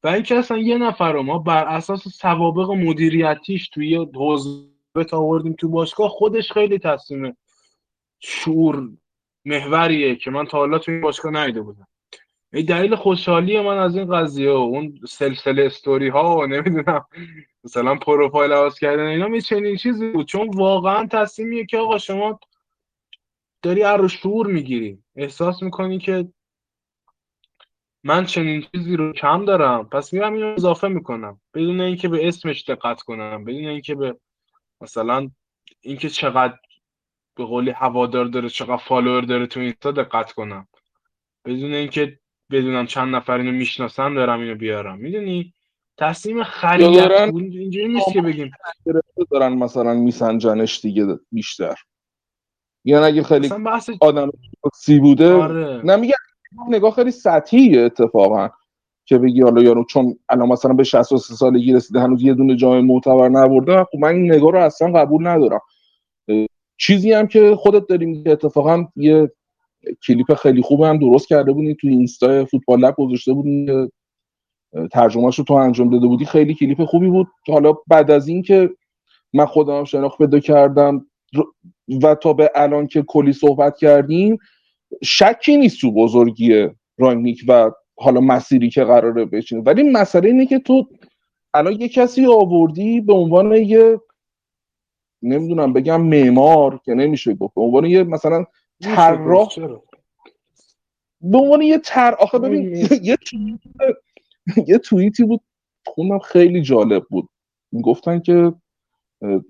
و اینکه اصلا یه نفر رو ما بر اساس سوابق مدیریتیش توی حوزه آوردیم تو باشگاه خودش خیلی تصمیم شور محوریه که من تا حالا توی باشگاه ندیده بودم. این دلیل خوشحالی من از این قضیه و اون سلسله استوری ها و نمی‌دونم مثلا پروفایل عوض کردن اینا می چنین چیزی بود. چون واقعا تصمیمیه که آقا شما داری رو شعور می‌گیری. احساس می‌کنی که من چنین چیزی رو کم دارم. پس میرم اینو اضافه می‌کنم. بدون اینکه به اسمش دقت کنم بدون اینکه به مثلا اینکه چقدر به قولی هوادار داره چقدر فالوور داره تو اینستا دقت کنم. بدون اینکه بدونم چند نفر اینو می‌شناسن دارم اینو بیارم. می‌دونی؟ تصمیم خرید اینجوری نیست که بگیم. دارن مثلا میسنجنش دیگه بیشتر. یعنی اگه خیلی بحث... آدم سی بوده؟ آره. نمیگه نگاه خیلی سطحی اتفاقا که بگی حالا یارو چون الان مثلا به 63 سالگی رسیده هنوز یه دونه جام معتبر نبرده خب من این نگاه رو اصلا قبول ندارم. چیزی هم که خودت داری میگی اتفاقا یه کلیپ خیلی خوب هم درست کرده بودی تو اینستا فوتبال لب گذاشته بودی ترجمهش رو تو انجام داده بودی خیلی کلیپ خوبی بود. حالا بعد از اینکه من خودم شناخت پیدا کردم و تا به الان که کلی صحبت کردیم شکی نیست تو بزرگی رانگنیک و حالا مسیری که قراره بچینه. ولی مسئله اینه که تو الان یه کسی آوردی به عنوان یه نمی‌دونم بگم معمار که نمیشه گفت به عنوان یه مثلا طراح به عنوان یه تر آخه ببین یه یه توییتی بود خوندم خیلی جالب بود. گفتن که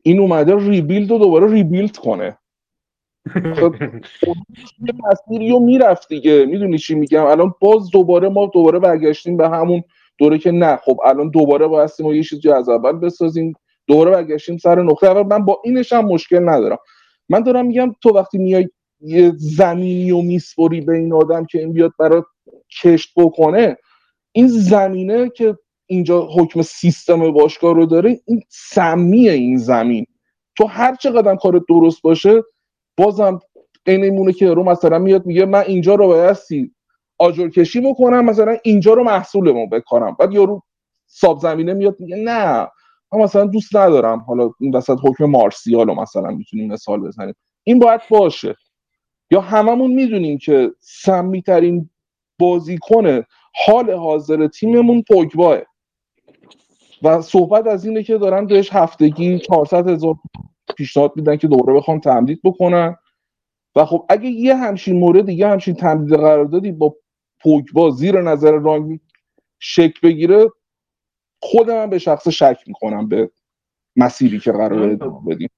این اومده ریبیلد رو دوباره ریبیلد کنه. خب [LAUGHS] یه مسیری رو می‌رفت دیگه. می‌دونی چی میگم؟ الان باز دوباره ما دوباره برگشتیم به همون دوره که نه. خب الان دوباره بایستیم و یه چیزی از اول بسازیم. دوباره برگشتیم سر نقطه اول. من با اینش هم مشکل ندارم. من دارم میگم تو وقتی میای یه زمینی و میسپری به این آدم که این بیاد برای کشت بکنه این زمینه که اینجا حکم سیستم باشگاه رو داره این سمیه این زمین. تو هر چقدر کار درست باشه بازم این میمونه که رو مثلا میاد میگه من اینجا رو بایستی آجر کشی بکنم مثلا اینجا رو محصولمون بکنم. بعد یارو ساب زمینه میاد میگه نه من مثلا دوست ندارم. حالا این وسط حکم مارسیال رو مثلا می‌تونیم مثال بزنیم. این باید باشه. یا هممون می‌دونیم که سمی ترین بازیکن حال حاضر تیممون پوگباه. و صحبت از اینه که دارن بهش هفتگی 400 هزار پیشنهاد میدن که دوباره بخوام تمدید بکنن. و خب اگه یه همچین مورد یه همچین تمدید قراردادی با پوگبا زیر نظر رانگ شک بگیره خودم هم به شخص شک می‌کنم به مسیری که قراره بدیم.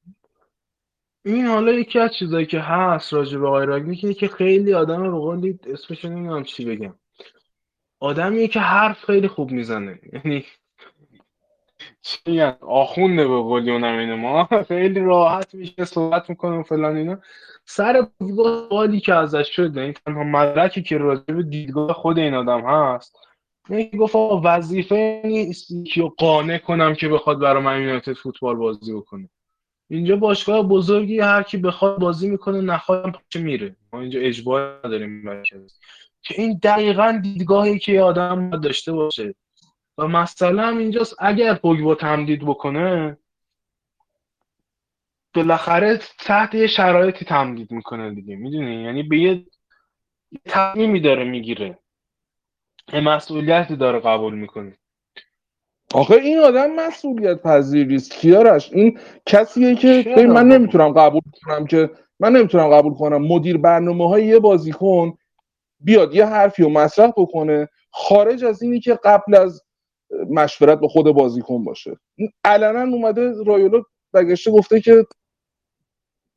این حالا یکی از چیزایی که هست راجع به آقای راگنیک که خیلی آدم به قولی اسمش نمی‌دونم چی بگم. آدمیه که حرف خیلی خوب می‌زنه. یعنی چی آخونده به قولی اونم ما. [LAUGHS] خیلی راحت میشه صحبت می‌کنه و فلان اینا. سر دیدگاه که ازش شده این تنها مدرکی که راجع به دیدگاه خود این آدم هست. اینه گفت وظیفه نیست که قانع کنم که بخواد برای من یونایتد فوتبال بازی بکنه. اینجا باشگاه بزرگی هر کی بخواد بازی می‌کنه نخواهیم پاچه میره. ما اینجا اجبار نداریم مرکز که این دقیقا دیدگاهی که آدم داشته باشه. و مثلا اینجاست اگر پوگبا تمدید بکنه بالاخره تحت یه شرایطی تمدید می‌کنه دیگه می‌دونی؟ یعنی به یه تصمیمی داره می‌گیره. یه مسئولیتی داره قبول می‌کنه. آخه این آدم مسئولیت پذیری است کیارش این کسیه که من نمی‌تونم قبول کنم که من نمی‌تونم قبول کنم. مدیر برنامه های یه بازیکن بیاد یه حرفی رو مطرح بکنه خارج از اینی که قبل از مشورت با خود بازیکن باشه. علنا اومده رایولا برگشته گفته که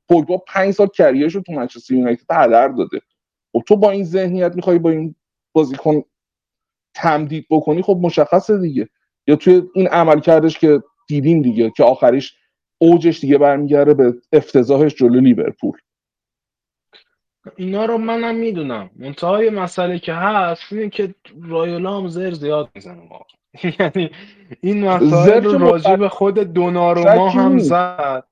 پوگبا پنج سال کریرش رو تو منچستر یونایتد هدر داده. خب تو با این ذهنیت می‌خوای با این بازیکن تمدید بکنی خب مشخصه دیگه. یا توی این عمل کردش که دیدیم دیگه که آخریش اوجش دیگه برمیگرده به افتضاحش جلو لیورپول. اینا رو منم می‌دونم. منتهای مسئله که هست اینه که رایولا هم زر زیاد می‌زنه [LAUGHS] یعنی این مسائل رو به خود دوناروما هم. زد.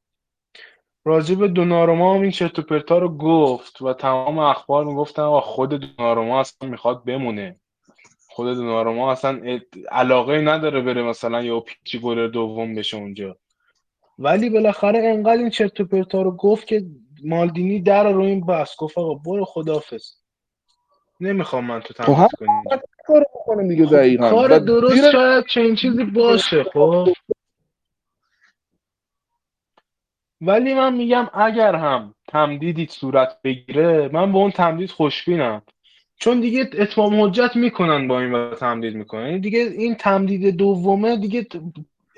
راجع به دوناروما هم این چرت و پرتا رو گفت و تمام اخبار می‌گفتن آقا خود دوناروما اصلا می‌خواد بمونه. خود دوناروما اصلا علاقه نداره بره مثلا یا پیچی گل دوم بشه اونجا. ولی بالاخره انقدر این چرت و پرتا رو گفت که مالدینی در رو این بس گفت آقا برو خداحافظ. نمی‌خوام من تو خب تمدید هم کنی. اینجا کار بکنیم دیگه خب دقیقا. کار درست زیر- شاید چنین چیزی باشه خب؟ ولی من میگم اگر هم تمدیدی صورت بگیره من به اون تمدید خوشبینم. چون دیگه اتمام حجت می‌کنن با این و تمدید می‌کنن. یعنی دیگه این تمدید دومه دیگه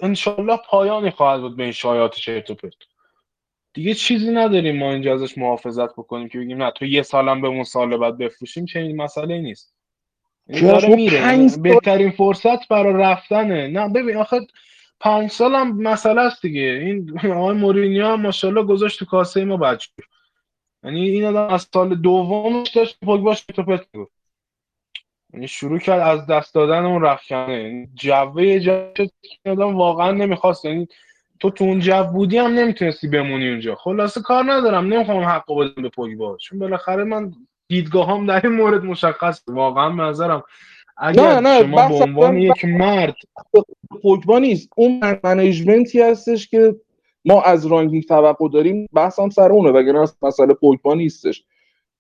انشالله پایانی خواهد بود به این شایعات چرت و پرت. دیگه چیزی نداریم ما اینجا ازش محافظت بکنیم که بگیم نه تو یه سالم بمون سال بعد بفروشیم چنین مسئله نیست. میره یعنی بهترین فرصت برای رفتنه. نه ببین آخه پنج سال هم مسئله است دیگه. این آقای مورینیو هم ماشاءالله گذاشت تو کاسه ما بچور یعنی این آدم از سال دومش داشت پوگباش تو پت بود یعنی شروع کرد از دست دادن اون رخکنه. یعنی جوه این آدم واقعا نمی‌خواست. یعنی تو تو اون جو بودی هم نمی‌تونستی بمونی اونجا. خلاصه کار ندارم. نمی‌خوام حقو بدم به پوگبا چون بالاخره من دیدگاهام در این مورد مشخص. واقعا به نظرم اگر نه نه شما به عنوان یک مرد پوگبا نیست. اون من- منیجمنتی هستش که ما از رانگینگ توقع داریم. بحث هم سر اونه. وگرنه اصلا مسئله پوگبا نیستش.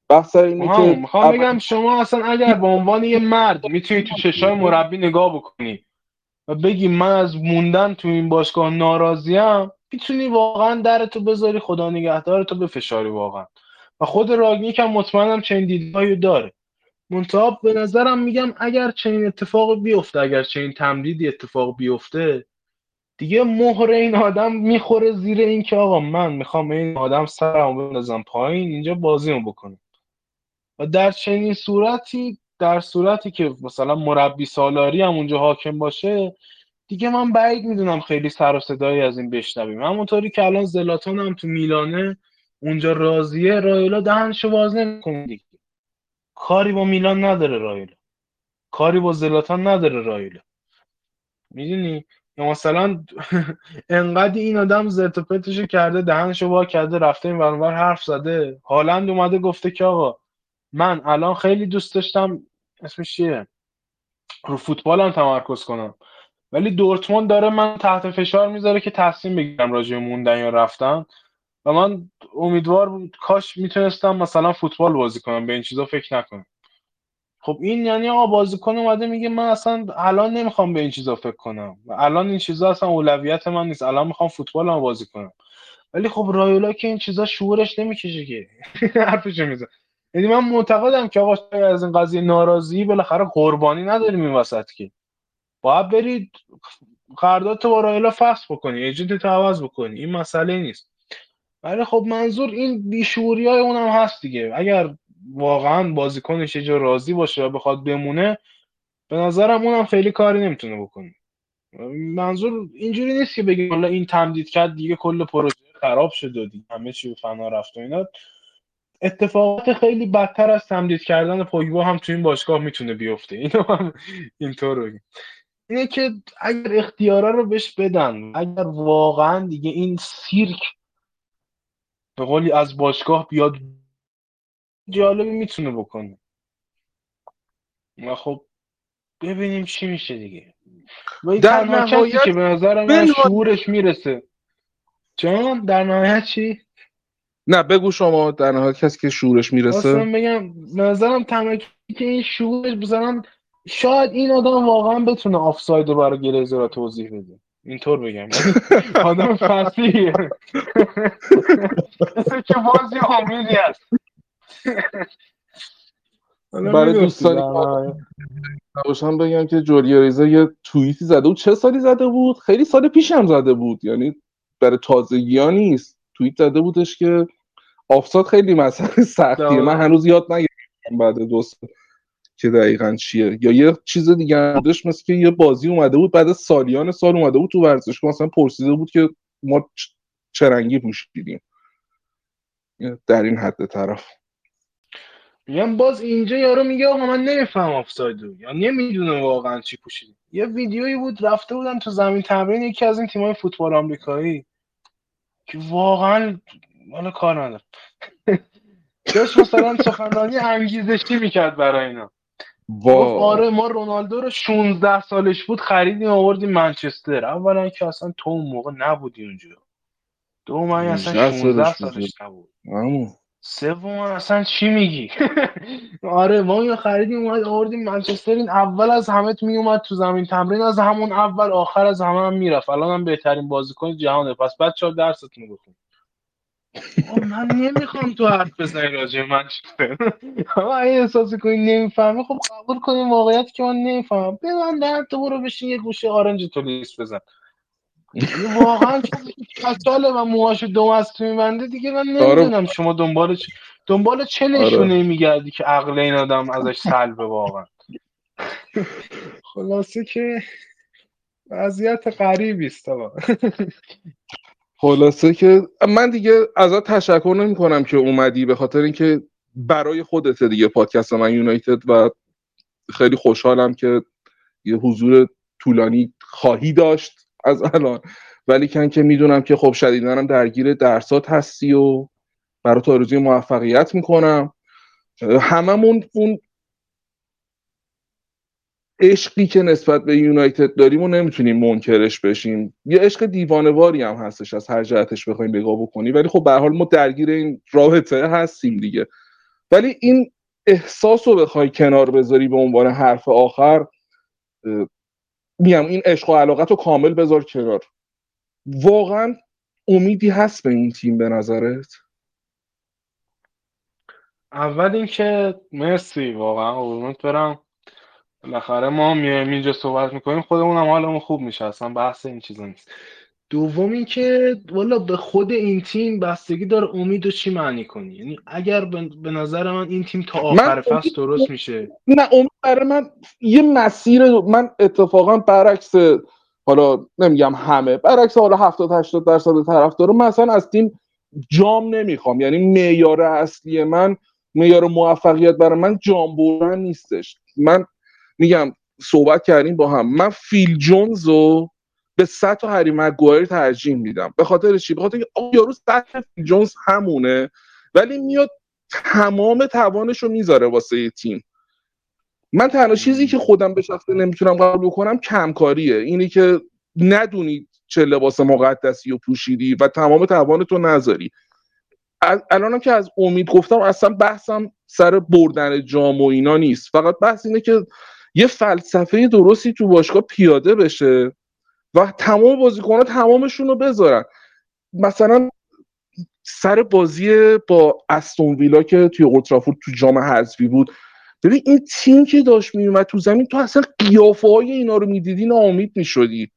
بحث اینه که می‌خوام بگم شما اصلا اگر به عنوان یه مرد می‌تونی تو چشای مربی نگاه بکنی. و بگی من از موندن تو این باشگاه ناراضیم می‌تونی واقعا درتو بذاری خدا نگهدارتو بفشاری واقعا. و خود راگنیک هم مطمئنم چنین دیدگاهی داره. منتها به نظرم میگم اگر چنین اتفاق بیفته اگر چنین تمدیدی اتفاق بیفته دیگه مهر این آدم می‌خوره زیر این که آقا من می‌خوام این آدم سرمو بندازم پایین اینجا بازیمو بکنم. و در چنین صورتی در صورتی که مثلا مربی سالاری هم اونجا حاکم باشه دیگه من بعید می‌دونم خیلی سر و صدایی از این بشنویم. همونطوری که الان زلاتان هم تو میلانه اونجا راضیه رایولا دهنشو باز نمی‌کنه دیگه. کاری با میلان نداره رایولا کاری با زلاتان نداره رایولا می‌دونی؟ یا مثلا [LAUGHS] انقدر این آدم زرت و پرتشو کرده دهنشو وا کرده رفته این ور حرف زده. هالند اومده گفته که آقا من الان خیلی دوست داشتم اسمش چیه؟ رو فوتبالم تمرکز کنم. ولی دورتموند داره من تحت فشار می‌ذاره که تصمیم بگیرم راجع موندن یا رفتن. و من امیدوار بود کاش می‌تونستم مثلا فوتبال بازی کنم به این چیزا فکر نکنم. خب این یعنی آقا بازیکن اومده میگه من اصلا الان نمی‌خوام به این چیزا فکر کنم. الان این چیزا اصلا اولویت من نیست. الان می‌خوام فوتبال هم بازی کنم. ولی خب رایولا که این چیزا شعورش نمی‌کشه که. [LAUGHS] حرفشو میزن یعنی من معتقدم که آقا از این قضیه ناراضی بالاخره قربانی نداریم این وسط که. باید برید قرارداد تو با رایولا فصل بکنی ایجنت تو عوض بکنی این مسئله نیست. ولی خب منظور این بیشوری های اونم هست دیگه. اگر واقعا بازیکنش یه جا راضی باشه و بخواد بمونه به نظرم اونم خیلی کاری نمی‌تونه بکنه. منظور اینجوری نیست که بگیم حالا این تمدید کرد دیگه کل پروژه خراب شد و دیگه همه چی فنا رفت و اینا. اتفاقات خیلی بدتر از تمدید کردن پوگبا هم تو این باشگاه می‌تونه بیفته. اینو هم اینطور بگیم اینه که اگر اختیارا رو بهش بدن اگر واقعا دیگه این سیرک به قولی از باشگاه بیاد جالبی می‌تونه بکنه. و خب ببینیم چی میشه دیگه. و این در نهایت که به نظر من شعورش می‌رسه. جان در نهایت چی؟ نه بگو شما در نهایت کسی که شورش می‌رسه. اصلا بگم نظرم تنها که این شورش بزنم شاید این آدم واقعا بتونه آفساید رو برای گلیزر را توضیح بده. اینطور بگم. آدم فصیحه مثل که بازی امیدی هست. برای دوستانی نباشم بگم که جوری ریزا یه توییتی زده بود. چه سالی زده بود؟ خیلی سال پیش هم زده بود. یعنی برای تازگی ها نیست. توییت زده بودش که آفساد خیلی مسئله سختیه. من هنوز یاد نگرفتم بعد دو سال که دقیقا چیه. یا یه چیز دیگه بودش مثل که یه بازی اومده بود بعد سالیان سال اومده بود تو ورزشگاه. مثلا پرسیده بود که ما چه رنگی پوشیدیم. در این حد طرف. میگم باز اینجا یارو میگه آقا من نمیفهم آفسایدو یا نمی‌دونه واقعا چی پوشید یه ویدیویی بود رفته بودن تو زمین تمرین یکی از این تیمای فوتبال آمریکایی. که واقعا مال کار ندارم. داشت مثلا سخنرانی انگیزشی می‌کرد برای اینا. گفت آره ما رونالدو رو 16 سالش بود خریدیم آوردیم منچستر. اولا که اصلا تو اون موقع نبودی اونجا. دوم اصلا 16 سالش نبود. سوم اصلا چی میگی؟ [LAUGHS] آره ما اینو خریدیم اومد آوردیم منچستر. این اول از همه می اومد تو زمین تمرین از همون اول آخر از همه هم می‌رفت. الان هم بهترین بازیکن جهانه. پس بچه ها درستون بخون. من نمی‌خوام تو حرف بزنی راجع منچستر. اما اگه احساس کنی نمی‌فهمی خب قبول کنیم واقعیت که من نمی‌فهمم. ببند در تو برو بشین یه گوشه آرنج تو لیست بزن. واقعا کچاله و موهاشو دو از میبنده دیگه من نمی‌دونم شما دنبال چ... دنبال چه آره. نشونه میگردی که عقل این آدم ازش سلبه واقعا؟ خلاصه که وضعیت غریبی است خلاصه که من دیگه ازت تشکر نمی کنم که اومدی به خاطر اینکه برای خودت دیگه پادکست من یونایتد و خیلی خوشحالم که یه حضور طولانی خواهی داشت از الان. ولی کن که می‌دونم که خب شدیدنم درگیر درسات هستی و برای آرزوی موفقیت می‌کنم. هممون اون عشقی که نسبت به یونایتد داریم و نمی‌تونیم منکرش بشیم. یه عشق دیوانواری هم هستش از هر جهتش بخوایم نگاه بکنیم ولی خب به حال ما درگیر این رابطه هستیم دیگه. ولی این احساس رو بخوای کنار بذاری به عنوان حرف آخر میگم این عشق و علاقت رو کامل بذار کنار. واقعا امیدی هست به این تیم به نظرت؟ اول اینکه مرسی واقعا قربونت برم. بالاخره ما میایم اینجا صحبت می‌کنیم خودمون هم حالمون خوب میشه اصلا بحث این چیزا نیست. دوم اینکه والا به خود این تیم بستگی داره امید و چی معنی کنی؟ یعنی اگر به نظر من این تیم تا آخر فصل درست میشه. نه امید برای من یه مسیر من اتفاقا برعکس حالا نمیگم همه برعکس حالا 70 80 درصد طرفدار مثلا از تیم جام نمی‌خوام. یعنی معیار اصلی من معیار موفقیت برای من جام بردن نیستش. من میگم صحبت کردیم با هم. من فیل جونز رو به سطح هری مگوایر ترجیح میدم. به خاطر چی؟ به خاطر اینکه یارو سطح فیل جونز همونه ولی میاد تمام توانش رو می‌ذاره واسه تیم. من تنها چیزی که خودم به شخصه نمی‌تونم قبول بکنم کمکاریه. اینی که ندونی چه لباس مقدسی و پوشیدی و تمام توانتو نذاری. الانم که از امید گفتم اصلا بحثم سر بردن جام و اینا نیست. فقط بحث اینه که یه فلسفه درستی تو باشگاه پیاده بشه و تمام بازیکنها تمامشون رو بذارن. مثلا سر بازی با استون ویلا که توی اولترافورد تو جام حذفی بود ببین این تیم که داشت میومد تو زمین تو اصلا قیافه های اینا رو می‌دیدی ناامید می‌شدی.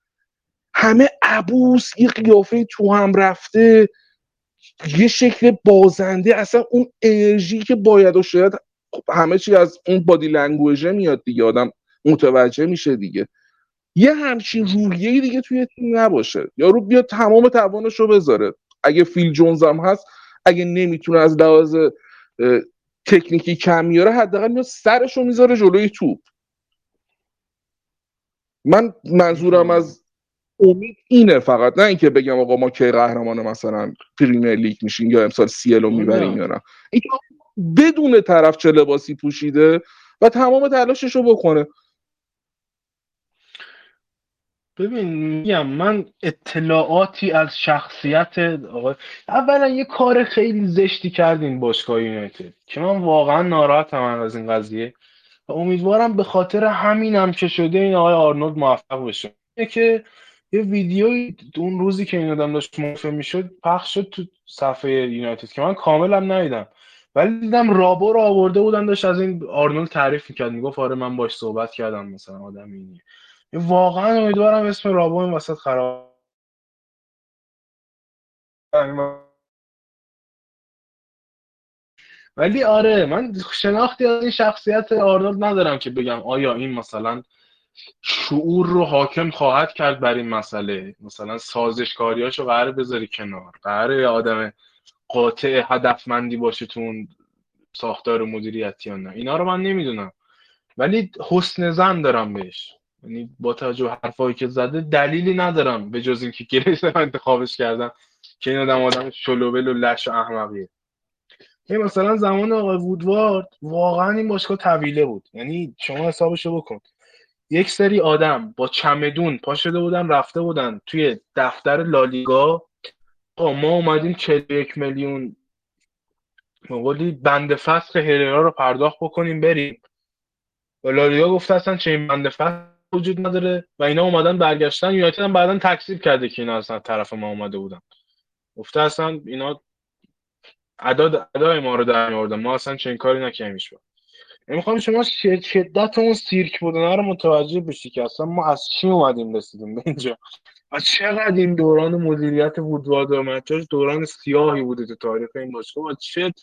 همه عبوس یه قیافه تو هم رفته یه شکل بازنده اصلا اون انرژی که باید و شاید همه چی از اون بادی لنگویجه میاد دیگه آدم متوجه میشه دیگه. یه همچین روحیه دیگه توی تیم نباشه. یارو بیاد تمام توانش رو بذاره. اگه فیل جونز هم هست اگه نمی‌تونه از لحاظ تکنیکی کم میاره حداقل میاد سرش رو می‌ذاره جلوی توپ. من منظورم از امید اینه فقط. نه اینکه بگم آقا ما که قهرمان مثلا پریمیر لیگ میشیم یا امسال سی رو می‌بریم یا نه. بدون طرف چه لباسی پوشیده و تمام تلاشش رو بکنه. ببین میگم من اطلاعاتی از شخصیت آقا اولا یه کار خیلی زشتی کردین باشگاه یونایتد که من واقعا ناراحتم از این قضیه و امیدوارم به خاطر همینم که شده این آقای آرنولد موفق بشه. که یه ویدیوی اون روزی که این آدم داشت موفق می‌شد پخش شد تو صفحه یونایتد که من کاملم ندیدم. ولی دیدم رابو رو آورده بودن داشت از این آرنولد تعریف می‌کرد می‌گفت آره من باش صحبت کردم مثلا آدم اینی واقعا امیدوارم اسم رابو این وسط خراب ولی آره من شناختی از این شخصیت آرنولد ندارم که بگم آیا این مثلا شعور رو حاکم خواهد کرد بر این مسئله. مثلا سازشکاریاشو قرار بذاری کنار قرار آدم قاطع هدفمندی باشه تو اون ساختار مدیریتی یا نه. اینا رو من نمی‌دونم. ولی حسن زن دارم بهش. یعنی با توجه به حرفایی که زده دلیلی ندارم به جز اینکه گریس انتخابش کردم که این آدم آدم شلوبل و لش و احمقیه. این مثلا زمان آقای وودوارد واقعا این باشگاه طویله بود. یعنی شما حسابشو بکن. یک سری آدم با چمدون پا شده بودن رفته بودن توی دفتر لالیگا ما اومدیم 41 میلیون. مقولی بند فصل هررا رو پرداخت بکنیم بریم. و لالیگا گفته اصلا چه این بند فصل وجود نداره و اینا اومدن برگشتن. یونایتد هم بعدا تکذیب کرده که اینا اصلا طرف ما اومده بودن. گفته اصلا اینا ادا ادای ما رو در میوردن ما اصلا چنین کاری نکردیم می‌خوام شما شدت اون سیرک بودن رو متوجه بشی که اصلا ما از چی اومدیم رسیدیم به اینجا. و چقدر این دوران مدیریت وودوارد و مچاش دوران سیاهی بوده تو تاریخ این باشگاه و چه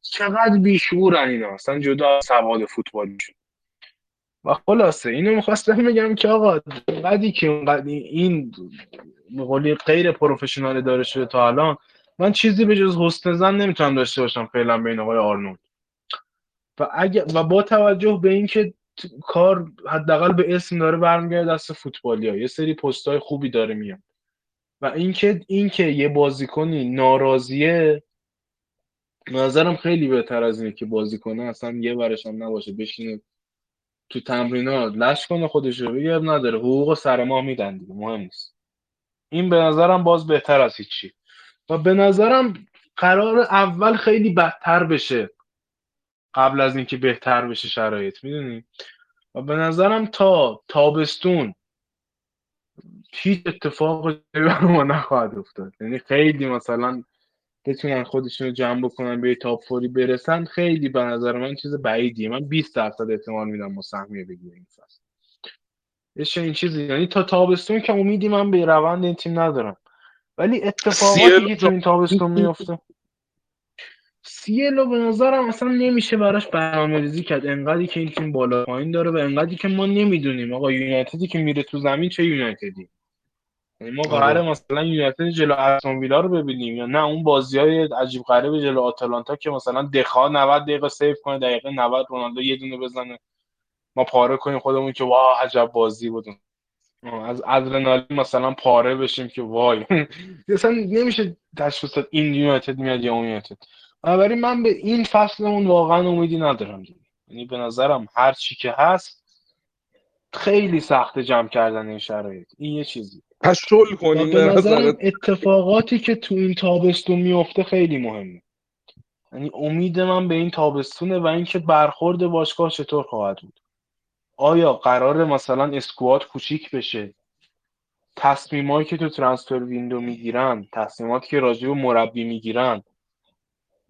چقدر بیشورن اینا. اصلا جدا سواد فوتبالیشون و خلاصه اینو می‌خواستم بگم که آقا قدی که این قولی غیر پروفشنال داره شده تا الان من چیزی به جز حسن زن نمی‌تونم داشته باشم فعلا بین آقای آرنولد. و اگه و با توجه به اینکه کار حداقل به اسم داره برمیگرده دست فوتبالی ها یه سری پست های خوبی داره میاد. و اینکه اینکه یه بازیکنی ناراضیه نظرم خیلی بهتر از اینه که بازیکنه اصلا یه ورش هم نباشه بشینه تو تمرینات لش کنه خودش رو بگه نداره. حقوق سر ما میدن دیگه مهم نیست. این به نظرم باز بهتر از هیچی. و به نظرم قرار اول خیلی بدتر بشه. قبل از اینکه بهتر بشه شرایط می‌دونی؟ و به نظرم تا تابستون هیچ اتفاق بر ما نخواهد افتاد. یعنی خیلی مثلا بتونن خودشون رو جمع بکنن به تاپ فوری برسن خیلی به نظر من چیز بعیدیه. من 20 درصد احتمال میدم ما سهمیه بگیریم این فصل. این چیزی. یعنی تا تابستون که امیدی من به روند این تیم ندارم. ولی اتفاقاتی که تو این تابستون میفته سیلو به نظرم اصلا نمیشه براش برنامه‌ریزی کرد. انقدری که این تیم بالا پایین داره و انقدری که ما نمی‌دونیم. آقا یونایتدی که میره تو زمین چه یونایتدی؟ یعنی ما قراره مثلا یونایتد جلو استون ویلا رو ببینیم یا نه؟ اون بازی های عجیب غریب جلو آتالانتا که مثلا دخا 90 دقیقه سیو کنه دقیقه 90 رونالدو یه دونه بزنه. ما پاره کنیم خودمون که واه عجب بازی بود. از ادرنالین مثلا پاره بشیم که وای. [LAUGHS] اصلا نمیشه تشخیص این یونایتد میاد یا اون یونایتد. بنابراین من به این فصلمون واقعا امیدی ندارم. دیگه یعنی به نظرم هر چی که هست خیلی سخت جمع کردن این شرایط. این یه چیزی پس شل کنیم به نظرم اتفاقاتی که تو این تابستون میفته خیلی مهمه. یعنی امید من به این تابستونه و اینکه برخورد باشگاه چطور خواهد بود. آیا قرار مثلا اسکوات کوچیک بشه؟ تصمیمایی که تو ترانسفر ویندو می‌گیرن تصمیماتی که راجع به مربی می‌گیرن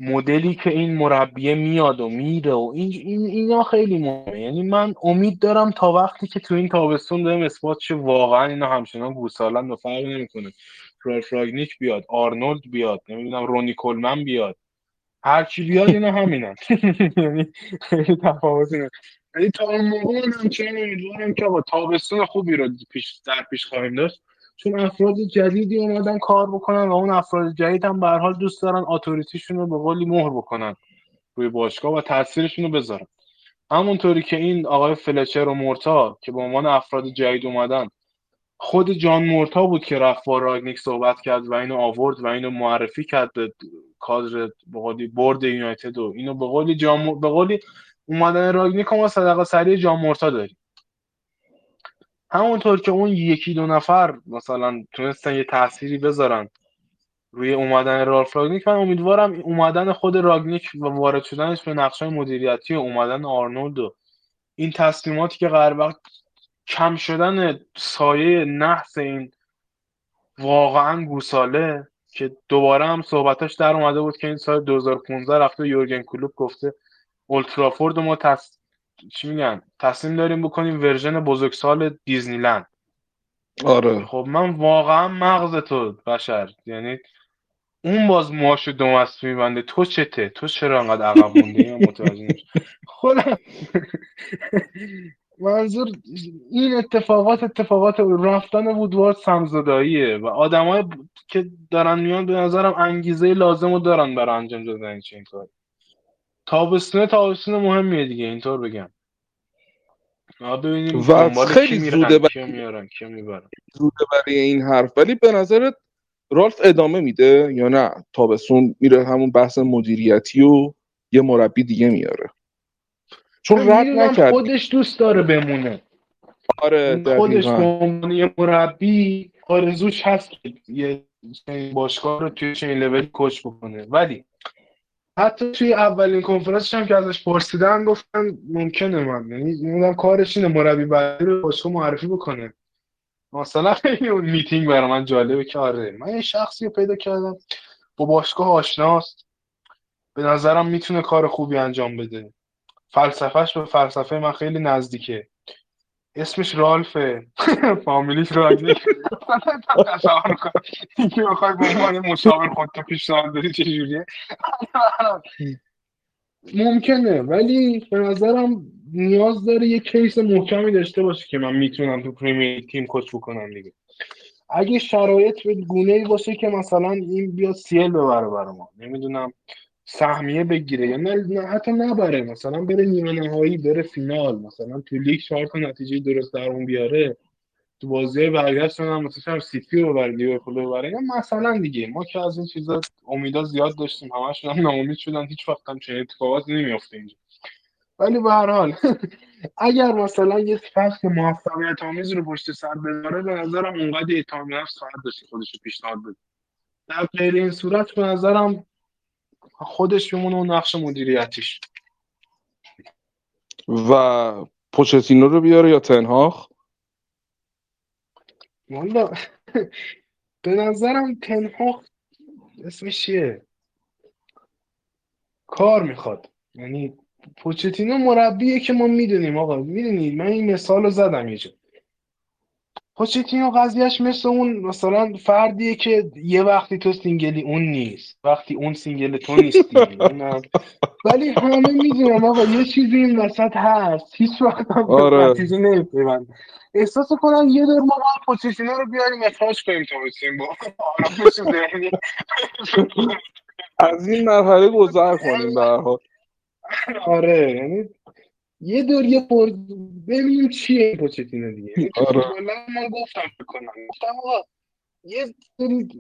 مدلی که این مربیه میاد و میره و این, این اینا خیلی مهمه. یعنی من امید دارم تا وقتی که تو این تابستون دارم اثبات شه واقعا اینا همچنان گوسالند و فرق نمی‌کنه. رالف راگنیک بیاد آرنولد بیاد نمی‌دونم رونی کولمن بیاد. هر کی بیاد اینا همینن. [LAUGHS] یعنی خیلی تفاوت یعنی تا اون موقع من همچنان امیدوارم که با تابستون خوبی رو پیش در پیش خواهیم داشت. چون افراد جدیدی اومدن کار بکنن و اون افراد جدید هم به حال دوست دارن اتوریتیشون رو به قولی مهر بکنن روی باشگاه و تاثیرشون رو بذارن. همونطوری که این آقای فلچر و مورتا که به عنوان افراد جدید اومدن خود جان مورتا بود که رفت با راگنیک صحبت کرد و اینو آورد و اینو معرفی کرد به کادر به برد یونایتد و اینو به قولی جان به قولی اومدن راگنیک ما صدقه سری جان مورتا داریم. همونطور که اون یکی دو نفر مثلا تونستن یه تأثیری بذارن روی اومدن رالف راگنیک من امیدوارم اومدن خود راگنیک و وارد شدنش به نقشه مدیریتی و اومدن آرنولد و این تصمیماتی که قرار وقت کم شدن سایه نحس این واقعا گوساله که دوباره هم صحبتاش در اومده بود که این سال 2015 رفته یورگن کلوب گفته اولترافورد ما. چی میگن تصمیم داریم بکنیم ورژن بزرگسال دیزنیلند. آره. خب من واقعا مغز تو بشر یعنی اون باز ماشو دومست میبنده تو چته؟ تو چرا انقدر عقب مونده متوجه خودم [LAUGHS] منظور این اتفاقات اتفاقات رفتن وودوارد سمزداییه و آدمای که دارن میان به نظرم انگیزه لازم رو دارن برای انجام دادن این کار تابستونه تابستون مهمیه دیگه اینطور بگم. ببینیم و خیلی زوده برای میارن کیا می‌برن. زوده برای این حرف. ولی به نظرت رالف ادامه میده یا نه؟ تابستون میره همون بحث مدیریتی و یه مربی دیگه میاره. چون رد نکرد. خودش دوست داره بمونه. آره خودش به یه مربی آرزوش هست که یه باشگاه رو توی چین لول کوچ بکنه. ولی حتی توی اولین کنفرانسش هم که ازش پرسیدن گفتن ممکنه من. یعنی کارش اینه مربی بعدی رو باشگاه معرفی بکنه. مثلا خیلی اون میتینگ برای من جالبه که آره من یه شخصی رو پیدا کردم با باشگاه آشناست. به نظرم می‌تونه کار خوبی انجام بده. فلسفهش به فلسفه من خیلی نزدیکه. اسمش رالفه فامیلیش رانگنیک اینکه بخوای به عنوان مشاور خودتو پیشنهاد بدی چجوریه ممکنه ولی به نظرم نیاز داره یه case محکمی داشته باشه که من می‌تونم تو Premier team coach بکنم دیگه. اگه شرایط به گونه ای باشه که مثلا این بیاد CL ببره برای ما. نمی‌دونم. سهمیه بگیره یا نه حتی نبره. مثلا بره نیمه نهایی بره فینال. مثلا تو لیگ چهار تا نتیجه درست درمون بیاره. تو بازی برگشت هم مثلا سیتی رو ببره لیورپول ببره. یا مثلا دیگه. ما که از این چیزا امیدا زیاد داشتیم. همشون هم ناامید شدن هیچ وقت هم چنین اتفاقاتی نمیافته اینجا. ولی به هر حال [LAUGHS] اگر مثلا یه فصل موفقیت آمیز رو پشت سر بذاره به نظرم اونقدر اعتماد نفس خواهد داشت خودش رو پیشنهاد بده. در غیر این صورت به نظرم خودش بمونه اون نقش مدیریتیش. و پوچتینو رو بیاره یا تنهاخ؟ والا به نظرم تنهاخ اسمش چیه؟ کار می‌خواد. یعنی پوچتینو مربیه که ما می‌دونیم آقا. می‌دونید من این مثال رو زدم یه پوچتینو قضیهش مثل اون مثلا فردیه که یه وقتی تو single ی اون نیست. وقتی اون single تو نیستی. ولی همه می‌دونم آقا یه چیزی این وسط هست. هیچ وقت هم آره. نتیجه نمیپیوند. احساس کنم یه دور ما باید پوچتینو رو بیاریم اخراج کنیم تو بسیم. با از این مرحله گذر کنیم به حال. آره یعنی یه دور یه پر ببینیم چیه این پوچتینو دیگه. [LAUGHS] آره. من گفتم بکنم گفتم آقا یه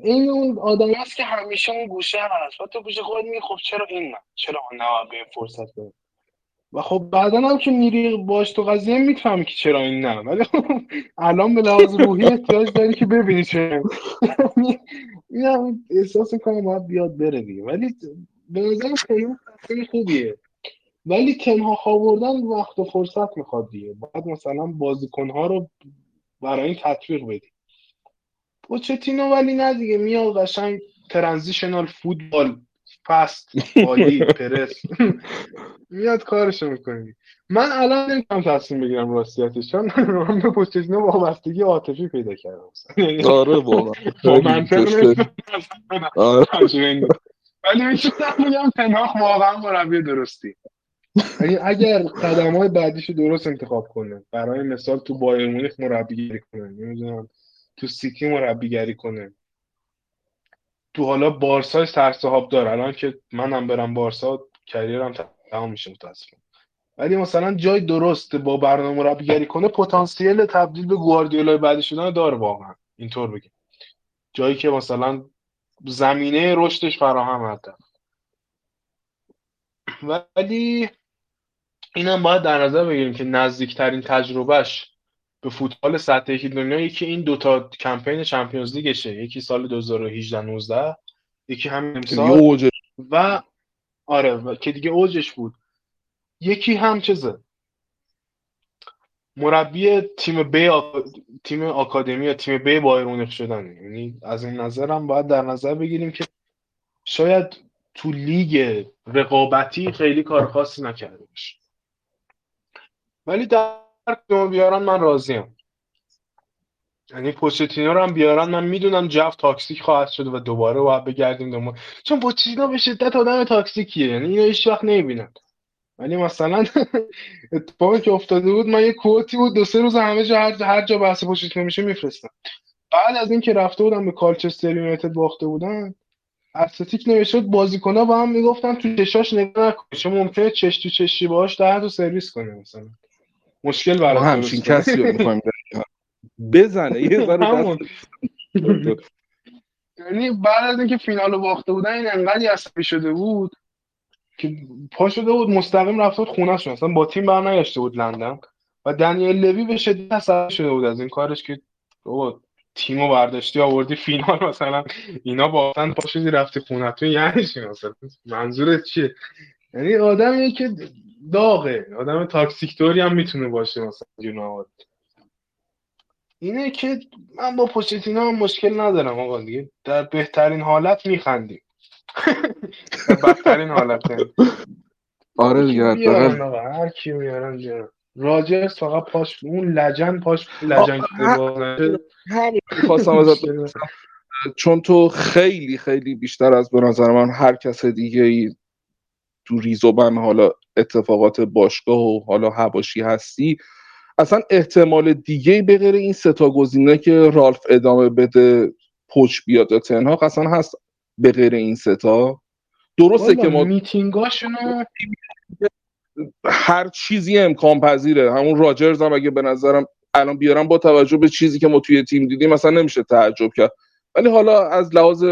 این اون آدم هست که همیشه اون گوشه هست. و تو گوشه خود میگی خب چرا این نه؟ چرا اون نه به این فرصت بده و خب بعدا هم که میری باش تو قضیه می‌فهمی که چرا این نه. ولی خب الان به لحاظ روحی احتیاج داری که ببینی چرا این [LAUGHS] هم احساس می‌کنم باید بیاد بره دیگه. ولی به نظر خیلی خوبیه. ولی تنها آوردن وقت و فرصت می‌خواد دیگه. باید مثلا بازیکنها رو برای این تطبیق بدی پوچتینو ولی نه دیگه میاد قشنگ ترانزیشنال فوتبال فست عالی [LAUGHS] پرس. میاد کارشو می‌کنی من الان نمی‌تونم تصمیم بگیرم راستیتش. چون من به پوچتینو وابستگی عاطفی پیدا کردم. آره واقعا [LAUGHS] با منطق [LAUGHS] ولی می‌تونم بگم تنهاخ واقعا مربی درستی. یعنی اگر قدم های بعدیشو درست انتخاب کنه برای مثال تو بایر مونیخ مربیگری کنه نمی‌دونم تو سیتی مربیگری کنه. تو حالا بارسا سرصاحب داره. الان که منم برم بارسا کریرم تمام میشه متاسفم ولی مثلا جای درست با برنامه مربیگری کنه پتانسیل تبدیل به گواردیولا بعدی شدن داره واقعا. اینطور بگیم جایی که مثلا زمینه رشدش فراهم هست ولی اینم باید در نظر بگیریم که نزدیکترین تجربهش به فوتبال سطحی دنیا یکی این دوتا کمپین چمپیونز لیگشه. یکی سال 2018 19 یکی همین امسال. و آره و... که دیگه اوجش بود. یکی هم چیزه؟ مربی تیم بی تیم آکادمی یا تیم بی بایر مونیخ شدن. یعنی از این نظرم باید در نظر بگیریم که شاید تو لیگ رقابتی خیلی کار خاصی نکرده باشه. ولی در بیارن من راضیم. یعنی پوچتینو رو هم بیارن من می‌دونم جو toxic خواهد شده و دوباره باید بگردیم دوما چون پوچتینو به شدت آدم toxic یه یعنی اینو هیچ وقت نمی‌بینن. ولی مثلا [LAUGHS] اتفاقی که افتاده بود من یه quote ی بود دو سه روز همه جا هر, هر جا بحث پوچتینو میشه میفرستم. بعد از اینکه رفته بودم به کالچستر یونایتد باخته بودن اتلتیک نوشته بازیکن‌ها با هم می‌گفتن تو چشاش نگاه نکن. چه ممکنه چش تو چشی باهاش دهنتو سرویس کنه مثلا. مشکل برای همچین کسی رو می‌خوایم بزنه یه ذره یعنی بعد از اینکه فینال رو باخته بودن این انقدر عصبی شده بود که پا شده بود مستقیم رفته بود خونه شد اصلا با تیم برنگشته بود لندن. و دنیل لوی به شدت عصبی شده بود از این کارش که بابا تیمو برداشتی آوردی فینال. مثلا اینا باختن پا شدی رفتی خونتون یعنی چی مثلا؟ منظورت چیه؟ یعنی آدمیه که داغه. آدم تاکسیکتوری هم می‌تونه باشه مثلا جون اینه که من با پوچتینو هم مشکل ندارم آقا دیگه. در بهترین حالت میخندیم. [LAUGHS] در بدترین حالت. آره دیگه هر کی میارن بیارن راجرز فقط پاش اون لجن پاش لجن همین چون تو خیلی خیلی بیشتر از به نظر من هر کس دیگه ای تو ریزوبن حالا اتفاقات باشگاه و حالا هواشی هستی اصلا احتمال دیگه به غیر این ستا گزینه که رالف ادامه بده پوچ بیاد تنها اصلا هست به غیر این ستا درسته که ما میتینگاشونو هر چیزی امکان پذیره. همون راجرز هم اگه به نظرم الان بیارم با توجه به چیزی که ما توی تیم دیدیم مثلا نمیشه تعجب کرد. ولی حالا از لحاظ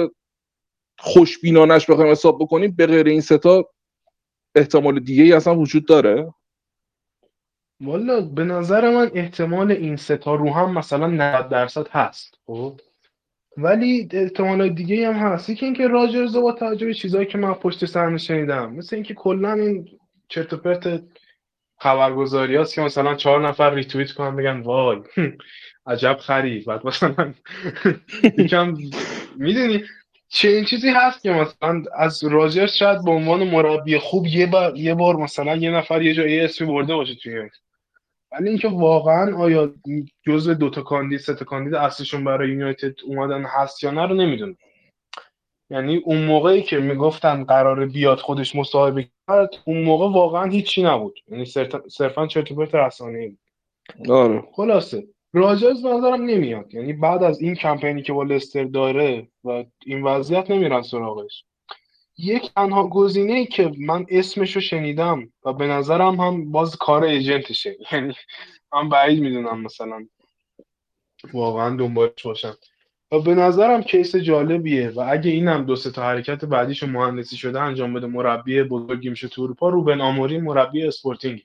خوشبینانش بخوایم حساب بکنیم به غیر این ستا احتمال دیگه ای اصلا وجود داره؟ والا به نظر من احتمال این ستا رو هم مثلا 90 درصد هست خب؟ ولی احتمال دیگه هم هست. که اینکه راجرز با توجه چیزایی که من پشت سر شنیدم مثل اینکه کلا این چرت و پرت خبرگزاری هست که مثلا چهار نفر ریتویت کنن بگن وای [LAUGHS] عجب خرید بعد مثلا [LAUGHS] یکم می‌دونی؟ چه این چیزی هست که مثلا از راجر شاید به عنوان مربی خوب یه بار یه بار مثلا یه نفر یه جایی اسمی برده باشه توی ولی اینکه واقعا آیا جزء دوتا کاندید سه تا کاندید اصلیشون برای یونایتد اومدن هست یا نه رو نمی‌دونم. یعنی اون موقعی که می‌گفتن قرار بیاد خودش مصاحبه کرد اون موقع واقعا هیچی نبود. یعنی صرفا چرت و پرت رسانه‌ای آره. خلاصه. راجرز نظرم نمیاد. یعنی بعد از این کمپینی که با لستر داره و این وضعیت نمیرن سراغش. یک تنها گزینه ای که من اسمشو شنیدم و به نظرم هم باز کار agent شه. [LAUGHS] یعنی من بعید می‌دونم مثلا واقعا دنبالش باشم. و به نظرم case جالبیه و اگه اینم دو سه تا حرکت بعدیشو مهندسی شده انجام بده مربی بزرگی میشه تو اروپا روبن آموریم مربی اسپورتینگ.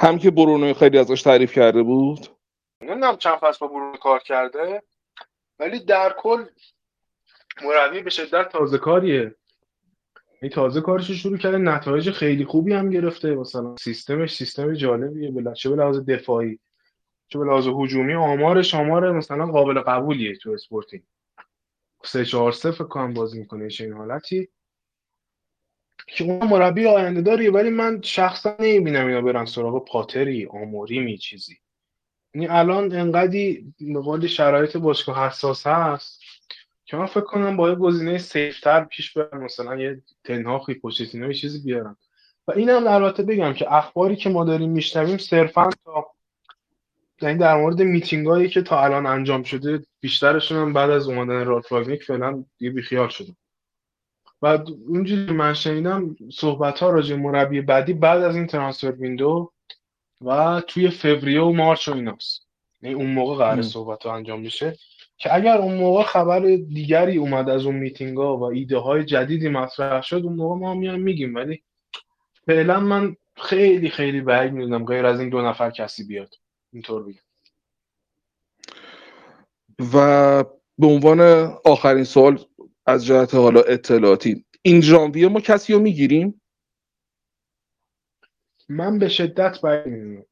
هم که برونو خیلی ازش تعریف کرده بود. نمی‌دونم چند فصل با برونو کار کرده ولی در کل مربی به شدت تازه کاریه. این تازه کارش شروع کرده نتایج خیلی خوبی هم گرفته. مثلا سیستمش سیستم جالبیه. به چه به لحاظ دفاعی چه به لحاظ هجومی آمارش آمار مثلا قابل قبولیه تو اسپورتینگ. سه چهار سه فکر بازی می‌کنه این حالتی. که اون مربی آینده داریه ولی من شخصا نمی‌بینم اینا برن سراغ پاتر یا آموریمی چیزی. یعنی الان انقدی به قول شرایط باشگاه حساس هست که من فکر کنم با یه گزینه safe تر پیش برن مثلا یه تنهاخی پوچتینو یه چیزی بیارن. و اینم البته بگم که اخباری که ما داریم میشنویم صرفا تا یعنی در مورد میتینگ هایی که تا الان انجام شده بیشترشون هم بعد از اومدن رالف راگنیک فعلا یه بیخیال شده. و اونجوری من شنیدم صحبت ها راجع مربی بعدی بعد از این ترانسفر ویندو و توی فوریه و مارچ و ایناست. یعنی اون موقع قرار صحبت ها انجام میشه که اگر اون موقع خبر دیگری اومد از اون میتینگ ها و ایده های جدیدی مطرح شد اون موقع ما میایم میگیم. ولی فعلا من خیلی خیلی بعید می‌دونم غیر از این دو نفر کسی بیاد. اینطور بگم. و به عنوان آخرین سوال از جهت حالا اطلاعاتی. این ژانویه ما کسی رو می‌گیریم؟ من به شدت بعید می‌دونم.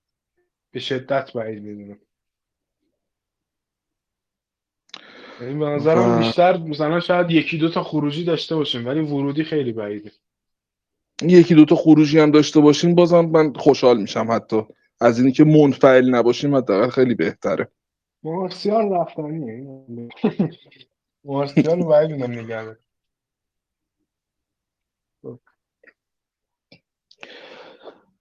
به شدت بعید می‌دونم. این یعنی به نظرم بیشتر مثلا شاید یکی دو تا خروجی داشته باشیم ولی ورودی خیلی بعیده. یکی دو تا خروجی هم داشته باشیم بازم من خوشحال میشم حتی. از اینی که منفعل نباشیم حداقل خیلی بهتره. مارسیال رفتنیه. مارسیال باید اونم نگرده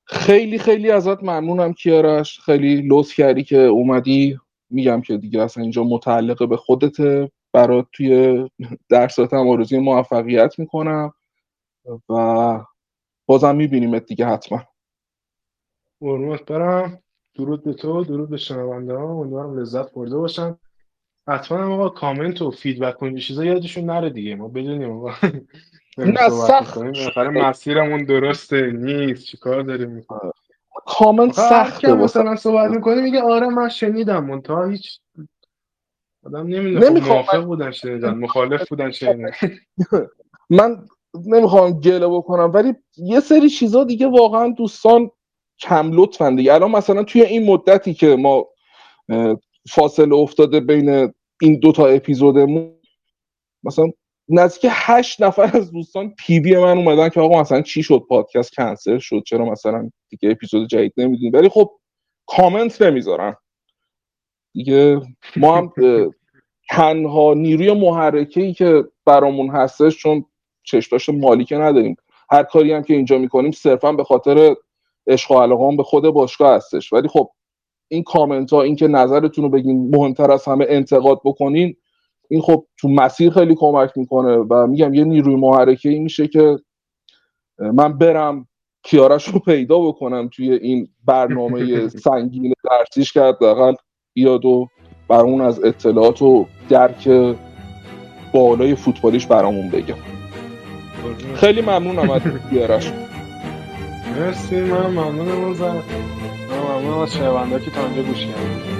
خیلی خیلی ازت ممنونم کیارش. خیلی لطف کردی که اومدی. میگم که دیگه اصلا اینجا متعلق به خودته برات توی درسات هم آرزوی موفقیت می‌کنم. و بازم میبینیمت دیگه حتما. قربونت برم. درود به تو درود به شنونده ها امیدوارم لذت برده باشن. حتما هم آقا کامنت و فیدبک و چیزا یادشون نره دیگه. ما بدونیم آقا. [LAUGHS] نه سخت. مسیرمون درسته نیست. چیکار داریم می‌کنیم؟ کامنت سخته مثلا صحبت می‌کنه میگه آره من شنیدم تا هیچ آدم نمی‌دونه. خب موافق بودن شنیدن مخالف بودن شنیدن. [LAUGHS] من نمی‌خوام گله بکنم ولی یه سری چیزا دیگه واقعا دوستان کم لطفن دیگه. الان مثلا توی این مدتی که ما فاصله افتاده بین این دوتا اپیزودمون. مثلا نزدیک هشت نفر از دوستان پی وی من اومدن که آقا مثلا چی شد؟ پادکست کنسل شد؟ چرا مثلا دیگه اپیزود جدید نمیدین ولی خب کامنت نمی‌ذارن. دیگه ما هم تنها نیروی محرکه ای که برامون هستش چون چشتاش مالی که نداریم. هر کاری هم که اینجا می‌کنیم صرفا به خاطر عشق و علاقه به خود باشگاه هستش. ولی خب این کامنت ها این که نظرتون رو بگین مهمتر از همه انتقاد بکنین این خب تو مسیر خیلی کمک می‌کنه و میگم یه نیروی محرکه ای میشه که من برم کیارش رو پیدا بکنم توی این برنامه [LAUGHS] سنگین درسیش که حداقل بیاد و برامون از اطلاعات و درک بالای فوتبالیش برامون بگم خیلی ممنونم از [LAUGHS] کیارش. مرسی من ممنونم از ممنونم از شنونده که تا اینجا گوش کردید.